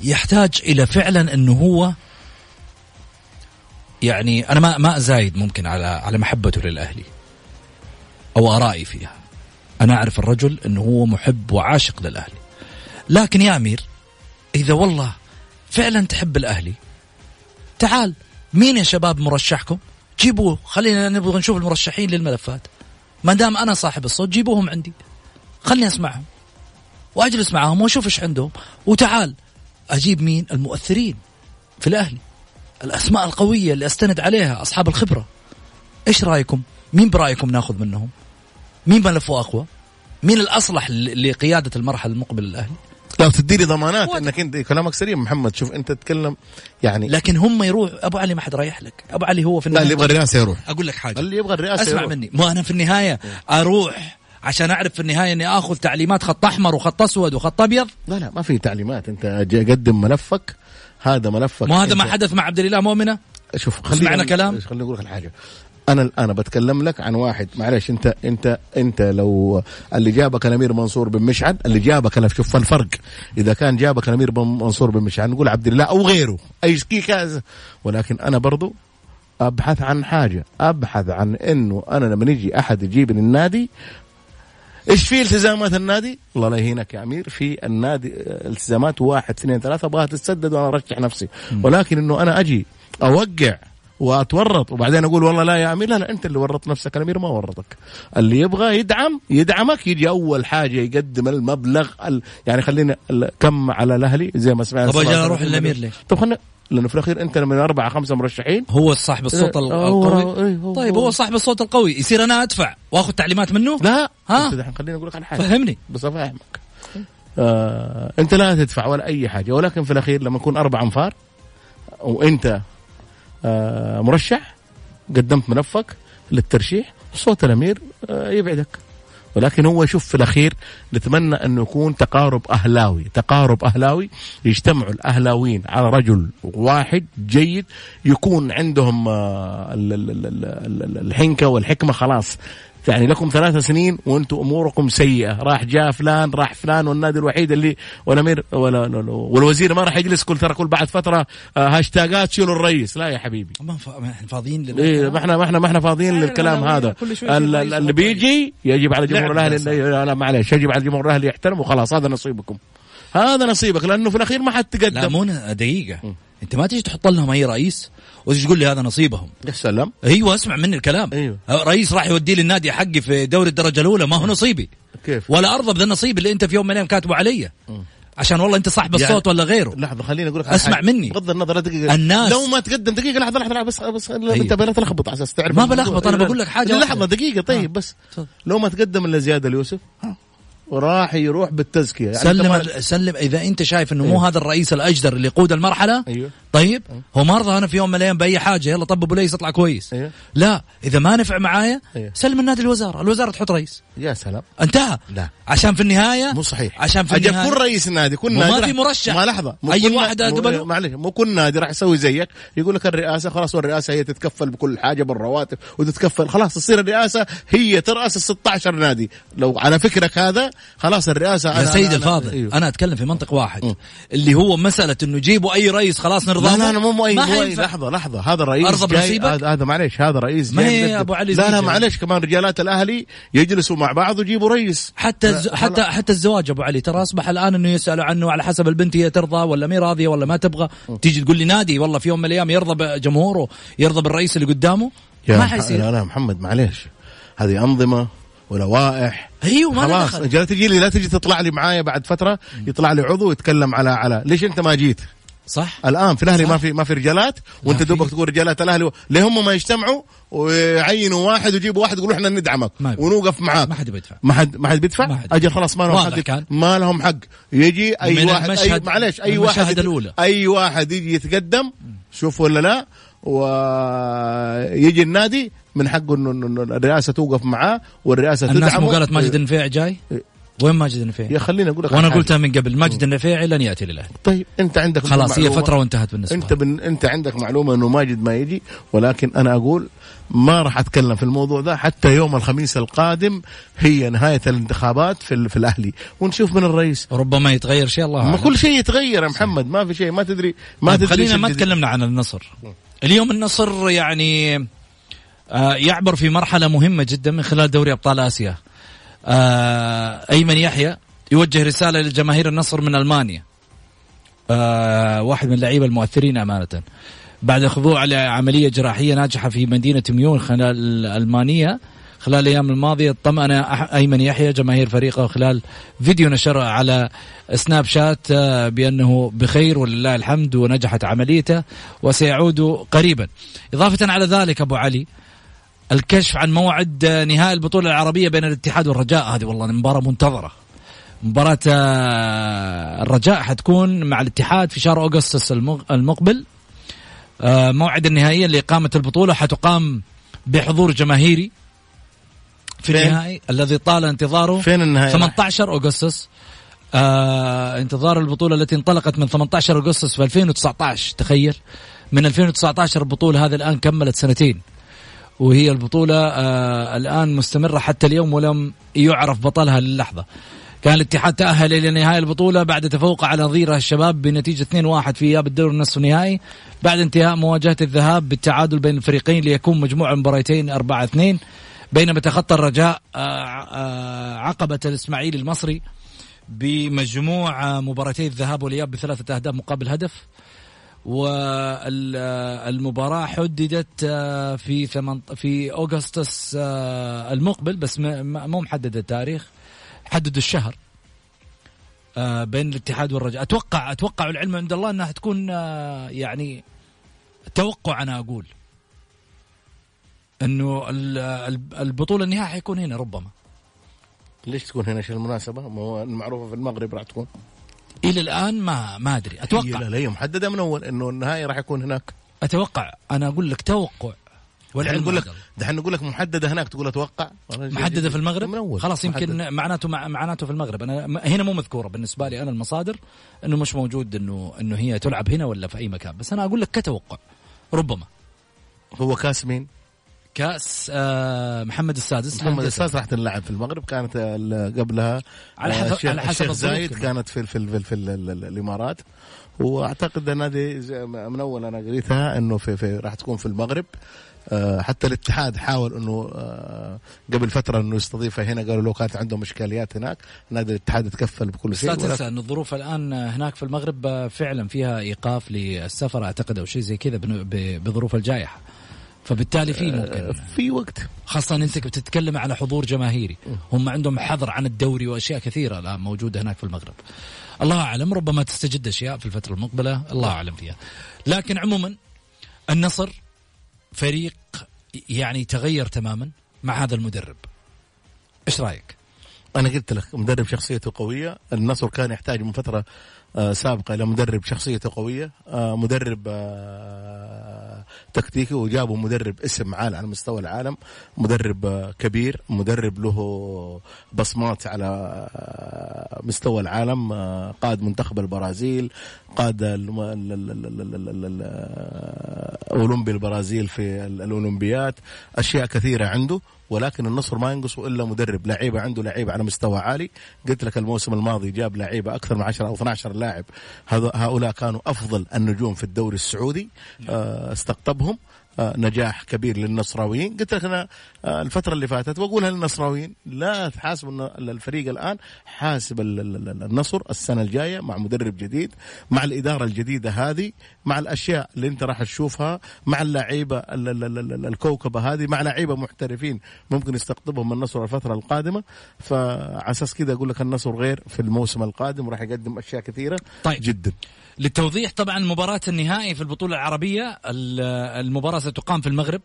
Speaker 5: يحتاج إلى فعلا إنه هو يعني أنا ما ما أزايد ممكن على على محبته للأهلي أو آرائي فيها. أنا أعرف الرجل إنه هو محب وعاشق للأهلي. لكن يا أمير إذا والله فعلا تحب الأهلي تعال مين يا شباب مرشحكم؟ جيبوه. خلينا نبغى نشوف المرشحين للملفات. ما دام أنا صاحب الصوت جيبوهم عندي. خلني أسمعهم وأجلس معاهم وأشوف إيش عندهم. وتعال أجيب مين؟ المؤثرين في الأهلي. الأسماء القوية اللي أستند عليها أصحاب الخبرة. إيش رأيكم؟ مين برأيكم ناخذ منهم؟ مين ملفه أقوى؟ مين الأصلح لقيادة المرحلة المقبلة للأهلي؟
Speaker 6: لو تديني ضمانات
Speaker 5: واضح.
Speaker 6: إنك انت كلامك سليم محمد شوف أنت تتكلم يعني
Speaker 5: لكن هم يروح أبو علي ما حد رايح لك. أبو علي هو في
Speaker 6: لا اللي
Speaker 5: النهاية.
Speaker 6: يبغى الرئاسة يروح.
Speaker 5: أقول لك حاجة.
Speaker 6: اللي يبغى الرئاسة
Speaker 5: أسمع
Speaker 6: يروح.
Speaker 5: مني. مو أنا في النهاية أروح عشان أعرف في النهاية إني آخذ تعليمات خط أحمر وخط أسود وخط أبيض؟
Speaker 6: لا لا ما في تعليمات. أنت قدم ملفك. هذا ملفك.
Speaker 5: مو هذا ما حدث مع عبد الإله مؤمنة؟
Speaker 6: شوف
Speaker 5: سمعنا كلام؟
Speaker 6: خليني أقول لك الحاجة أنا الان بتكلم لك عن واحد. معلش أنت أنت أنت لو اللي جابك الأمير منصور بن مشعل اللي جابك أنا شوف الفرق. إذا كان جابك الأمير بن منصور بن مشعل نقول عبد الله أو غيره. أي كذا ولكن أنا برضو أبحث عن حاجة. أبحث عن إنه أنا لما يجي أحد يجيبني النادي إيش في التزامات النادي؟ الله لا يهينك يا أمير. في النادي التزامات واحد اثنين ثلاثة أبغاها تتسدد وأنا ارشح نفسي. ولكن إنه أنا أجي أوقع واتورط. وبعدين أقول والله لا يا أمير لا لا أنت اللي ورطت نفسك الأمير ما ورطك. اللي يبغى يدعم يدعمك يجي أول حاجة يقدم المبلغ ال... يعني خلينا ال... كم على الأهلي؟ زي ما سمعنا
Speaker 5: طب أجل
Speaker 6: صراحة.
Speaker 5: أروح للأمير ليش؟
Speaker 6: طب خلينا لأنه في الأخير أنت من أربعة خمسة مرشحين.
Speaker 5: هو صاحب الصوت القوي؟
Speaker 6: إيه،
Speaker 5: طيب
Speaker 6: هو.
Speaker 5: صاحب الصوت القوي. يصير أنا أدفع وآخذ تعليمات منه؟
Speaker 6: لا.
Speaker 5: ها؟
Speaker 6: أنت دحين خليني أقول لك على حاجة.
Speaker 5: فهمني.
Speaker 6: بس أفهمك. آه أنت لا تدفع ولا أي حاجة ولكن في الأخير لما يكون أربع أنفار وأنت مرشح قدمت ملفك للترشيح صوت الأمير آه يبعدك. ولكن هو شوف في الأخير نتمنى انه يكون تقارب أهلاوي، تقارب أهلاوي يجتمعوا الأهلاويين على رجل واحد جيد يكون عندهم آه، ال- ال- ال- ال- ال- الحنكة والحكمة خلاص. يعني لكم ثلاث سنين وأنتم أموركم سيئة. راح جاء فلان راح فلان والنادي الوحيد اللي والأمير ولا ولا- والوزير ما راح يجلس كل ترى كل بعد فترة آه، هاشتاجات شيلوا الرئيس. لا يا حبيبي.
Speaker 5: ما إحنا فاضيين لل-
Speaker 6: إيه ما إحنا ما إحنا ما إحنا فاضيين للكلام
Speaker 5: لا،
Speaker 6: هذا. اللي بيجي يجب على جمهور الأهلي لا لا معلش يجب على جمهور الأهلي يحترم وخلاص. هذا نصيبكم. هذا نصيبك لأنه في الأخير ما حد
Speaker 5: لا
Speaker 6: تقدم
Speaker 5: مو ن- دقيقة. أنت ما تيجي تحط لهم أي رئيس؟ وتجي تقول لي هذا نصيبهم
Speaker 6: يا سلام
Speaker 5: أيوه أسمع مني الكلام
Speaker 6: أيوه.
Speaker 5: رئيس راح يودي لي النادي حقي في دوري الدرجة الأولى ما هو نصيبي
Speaker 6: كيف
Speaker 5: ولا ارضى بذا النصيب اللي أنت في يوم من الأيام كاتبه علي عشان والله أنت صاحب
Speaker 6: يعني-
Speaker 5: الصوت ولا غيره
Speaker 6: لحظة خليني أقول لك
Speaker 5: أسمع
Speaker 6: حاجة.
Speaker 5: مني.
Speaker 6: بغض النظر دقيقة
Speaker 5: الناس-
Speaker 6: لو ما تقدم دقيقة لحظة لحظة لحظة، بس بس
Speaker 5: أيوه.
Speaker 6: انت لا تلخبط على أساس تعرف
Speaker 5: ما. بلخبط، أنا
Speaker 6: لا،
Speaker 5: بقول لك
Speaker 6: لا،
Speaker 5: واحدة.
Speaker 6: لحظة دقيقة طيب
Speaker 5: آه.
Speaker 6: بس. لو ما تقدم إلا زيادة اليوسف وراح يروح بالتزكية يعني
Speaker 5: سلم سلم إذا أنت شايف إنه مو
Speaker 6: أيوه.
Speaker 5: هذا الرئيس الأجدر اللي يقود المرحلة
Speaker 6: أيوه
Speaker 5: طيب؟ هو ما ارضى أنا في يوم من الأيام بأي حاجة يلا طب أبو ليس يطلع كويس.
Speaker 6: أيوه.
Speaker 5: لا إذا ما نفع معايا
Speaker 6: أيوه.
Speaker 5: سلم النادي الوزارة الوزارة تحط رئيس.
Speaker 6: يا سلام.
Speaker 5: انتهى.
Speaker 6: لا.
Speaker 5: عشان في النهاية
Speaker 6: مو صحيح.
Speaker 5: عشان في النهاية.
Speaker 6: كل رئيس نادي كل نادي
Speaker 5: ما في مرشح.
Speaker 6: ما لحظة. مو كل
Speaker 5: واحد
Speaker 6: نا- مو-
Speaker 5: قبله؟
Speaker 6: معلش مو كل نادي راح يسوي زيك. يقول لك الرئاسة خلاص والرئاسة هي تتكفل بكل حاجة بالرواتب وتتكفل. خلاص تصير الرئاسة هي ترأس ال 16 نادي. لو على فكرك هذا خلاص الرئاسة
Speaker 5: يا
Speaker 6: أنا-
Speaker 5: سيد
Speaker 6: أنا-
Speaker 5: الفاضل
Speaker 6: أيوه.
Speaker 5: أنا أتكلم في منطق واحد. اللي هو مسألة إنه جيبوا أي رئيس خلاص نرضى
Speaker 6: لا لا لا مو
Speaker 5: ما
Speaker 6: مو. لحظة لحظة هذا الرئيس
Speaker 5: أرضى
Speaker 6: جاي
Speaker 5: بنصيبك؟
Speaker 6: هذا هذا معلش هذا رئيس
Speaker 5: ما هي. أبو علي
Speaker 6: لا لا. معلش كمان رجالات الأهلي يجلسوا مع بعض ويجيبوا رئيس
Speaker 5: حتى.
Speaker 6: لا،
Speaker 5: حتى حتى الزواج أبو علي ترى أصبح الآن إنه يسالوا عنه على حسب البنت هي ترضى ولا ما راضية ولا ما تبغى تيجي تقول لي نادي والله في يوم من الأيام يرضى بجمهوره يرضى بالرئيس اللي قدامه
Speaker 6: يا
Speaker 5: ما حيصير
Speaker 6: لا لا محمد معلش هذه أنظمة ولوائح
Speaker 5: أيوه ما
Speaker 6: خلاص. لا تجي لي لا تجي تطلع لي معايا بعد فترة يطلع لي عضو يتكلم على على ليش أنت ما جيت؟
Speaker 5: صح
Speaker 6: الآن في
Speaker 5: الأهلي.
Speaker 6: ما في ما في رجالات
Speaker 5: وأنت.
Speaker 6: دوبك تقول رجالات الأهلي ليه هم ما يجتمعوا ويعينوا واحد ويجيبوا واحد يقولوا إحنا ندعمك. ونوقف معاك
Speaker 5: ما حد بيدفع
Speaker 6: ما حد ما حد بيدفع. أجل خلاص ما لهم حق
Speaker 5: كان.
Speaker 6: ما لهم حق يجي
Speaker 5: أي
Speaker 6: واحد
Speaker 5: المشهد-
Speaker 6: معلش
Speaker 5: أي
Speaker 6: واحد
Speaker 5: الأولى.
Speaker 6: أي واحد يجي يتقدم شوف ولا لا ويجي النادي من حقه انه الرئاسة توقف معاه والرئاسة
Speaker 5: الناس
Speaker 6: تدعمه
Speaker 5: مو قالت ماجد النفيع جاي وين ماجد النفيع
Speaker 6: يا خليني أقول لك وأنا
Speaker 5: قلتها من قبل. ماجد النفيعي لن يأتي للاهلي
Speaker 6: طيب أنت عندك
Speaker 5: خلاص هي فترة وانتهت بالنسبة
Speaker 6: أنت بن... أنت عندك معلومة إنه ماجد ما يجي ولكن أنا أقول ما راح أتكلم في الموضوع ده حتى يوم الخميس القادم هي نهاية الانتخابات في ال... في الأهلي. ونشوف من الرئيس.
Speaker 5: ربما يتغير شيء الله
Speaker 6: ما. كل شيء يتغير يا محمد ما في شيء ما تدري ما
Speaker 5: طيب
Speaker 6: تدري
Speaker 5: خلينا ما. تكلمنا عن النصر. اليوم النصر يعني آه، يعبر في مرحلة مهمة جدا من خلال دوري أبطال آسيا. آه، أيمن يحيى يوجه رسالة لجماهير النصر من ألمانيا. آه، واحد من اللعيبة المؤثرين أمانة. بعد خضوع لعملية جراحية ناجحة في مدينة ميون خلال الألمانية خلال الأيام الماضية طمأن أح- أيمن يحيى جماهير فريقه خلال فيديو نشره على سناب شات آه، بأنه بخير ولله الحمد ونجحت عمليته وسيعود قريبا. إضافة على ذلك أبو علي الكشف عن موعد نهائي البطولة العربية بين الاتحاد والرجاء. هذه والله مباراة منتظرة. مباراة آه، الرجاء حتكون مع الاتحاد في شهر أغسطس المغ- المقبل. آه، موعد النهائية لإقامة البطولة حتقام بحضور جماهيري في
Speaker 6: فين؟
Speaker 5: النهائي الذي طال انتظاره
Speaker 6: فين النهائي؟
Speaker 5: 18 أغسطس. آه انتظار البطولة التي انطلقت من 18 أغسطس في 2019 تخيل من 2019 البطولة هذه الآن كملت سنتين. وهي البطولة آه الآن مستمرة حتى اليوم ولم يعرف بطلها للحظة. كان الاتحاد تأهل إلى نهائي البطولة بعد تفوقه على نظيره الشباب بنتيجة 2-1 في إياب الدور النصف النهائي. بعد انتهاء مواجهة الذهاب بالتعادل بين الفريقين ليكون مجموع المباراتين 4-2 بينما تخطى الرجاء آه، آه، عقبة الإسماعيلي المصري بمجموع مباراتي الذهاب والإياب بثلاثة أهداف مقابل هدف. والمباراة حددت آه، في ثمن في أغسطس آه، المقبل بس مو محدد التاريخ حددوا الشهر آه، بين الاتحاد والرجاء. أتوقع أتوقع العلم عند الله أنها تكون يعني توقع أنا أقول أنه ال- ال- البطولة النهائية حيكون هنا ربما.
Speaker 6: ليش تكون هنا؟ شيء المناسبة؟ ما هو المعروفة في المغرب راح تكون.
Speaker 5: إلى الآن ما ما
Speaker 6: أدري.
Speaker 5: أتوقع
Speaker 6: لا هي محدده من أول إنه النهائي راح يكون هناك.
Speaker 5: أتوقع. أنا أقول لك توقع.
Speaker 6: دحين
Speaker 5: والعلم
Speaker 6: نقول لك. دحين نقول لك محددة هناك تقول أتوقع.
Speaker 5: محددة في المغرب؟
Speaker 6: من أول.
Speaker 5: خلاص يمكن. معناته مع معناته في المغرب. أنا هنا مو مذكورة بالنسبة لي أنا المصادر إنه مش موجود انه إنه هي تلعب هنا ولا في أي مكان. بس أنا أقول لك كتوقع. ربما.
Speaker 6: هو كاس مين؟
Speaker 5: كأس آه محمد السادس.
Speaker 6: محمد. السادس راح تنلعب في المغرب. كانت ال- قبلها
Speaker 5: على
Speaker 6: آه،
Speaker 5: حسب- على حسب
Speaker 6: زايد
Speaker 5: كمان.
Speaker 6: كانت في في في, في ال- ال- الإمارات. وأعتقد النادي من أول أنا قريتها إنه في, في راح تكون في المغرب. آه، حتى الاتحاد حاول إنه آه، قبل فترة إنه يستضيفها هنا. قالوا له كانت عندهم إشكاليات هناك نادي الاتحاد تكفل بكل شيء.
Speaker 5: لا تنسى ان الظروف الآن هناك في المغرب آه، فعلا فيها إيقاف للسفر أعتقد أو شيء زي كذا بظروف الجائحة. فبالتالي في ممكن.
Speaker 6: في وقت.
Speaker 5: خاصة انك بتتكلم على حضور جماهيري. هم عندهم حظر عن الدوري وأشياء كثيرة الآن موجودة هناك في المغرب. الله أعلم ربما تستجد أشياء في الفترة المقبلة الله أعلم فيها. لكن عموما النصر فريق يعني تغير تماما مع هذا المدرب. إيش رأيك؟
Speaker 6: أنا قلت لك مدرب شخصيته قوية. النصر كان يحتاج من فترة آه، سابقة إلى مدرب شخصيته قوية. آه، مدرب آه، تكتيكي وجابوا مدرب اسم عالي على مستوى العالم. مدرب كبير. مدرب له بصمات على مستوى العالم. قاد منتخب البرازيل. قاد أولمبي البرازيل في ال- الأولمبيات. أشياء كثيرة عنده. ولكن النصر ما ينقصه إلا مدرب لعيبة عنده لعيبة على مستوى عالي. قلت لك الموسم الماضي جاب لعيبة أكثر من 10 أو 12 لاعب. هؤلاء كانوا أفضل النجوم في الدوري السعودي آه، استقطبهم. نجاح كبير للنصراويين. قلت لك أنا آه، الفترة اللي فاتت وأقولها للنصراويين لا تحاسب الفريق الآن حاسب ال- ال- ال- النصر السنة الجاية مع مدرب جديد مع الإدارة الجديدة هذه مع الأشياء اللي أنت راح تشوفها مع اللعيبة ال- ال- ال- ال- الكوكبة هذه مع لعيبة محترفين ممكن يستقطبهم النصر الفترة القادمة. فعلى أساس كذا أقول لك النصر غير في الموسم القادم وراح يقدم أشياء كثيرة
Speaker 5: طيب.
Speaker 6: جدا.
Speaker 5: للتوضيح طبعا مباراة النهائي في البطولة العربية. ال- المباراة ستقام في المغرب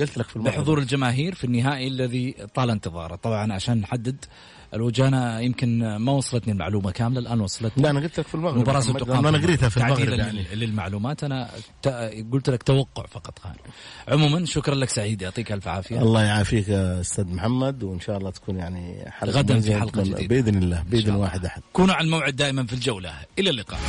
Speaker 6: قلت لك في المغرب.
Speaker 5: بحضور الجماهير في النهائي الذي طال انتظاره. طبعا عشان نحدد الوجانة يمكن ما وصلتني المعلومة كاملة الآن وصلتني.
Speaker 6: لا أنا قلت لك في المغرب.
Speaker 5: ستقام
Speaker 6: لأنه
Speaker 5: أنا
Speaker 6: قريتها في المغرب يعني.
Speaker 5: لل- للمعلومات. أنا ت- قلت لك توقع فقط خان عموما شكرا لك سعيد يعطيك ألف عافية.
Speaker 6: الله يعافيك أستاذ محمد وإن شاء الله تكون يعني حلقة
Speaker 5: غداً في
Speaker 6: ونتمنى-
Speaker 5: جديدة.
Speaker 6: بإذن الله
Speaker 5: بإذن.
Speaker 6: واحد أحد.
Speaker 5: كونوا على الموعد دائما في الجولة. إلى اللقاء.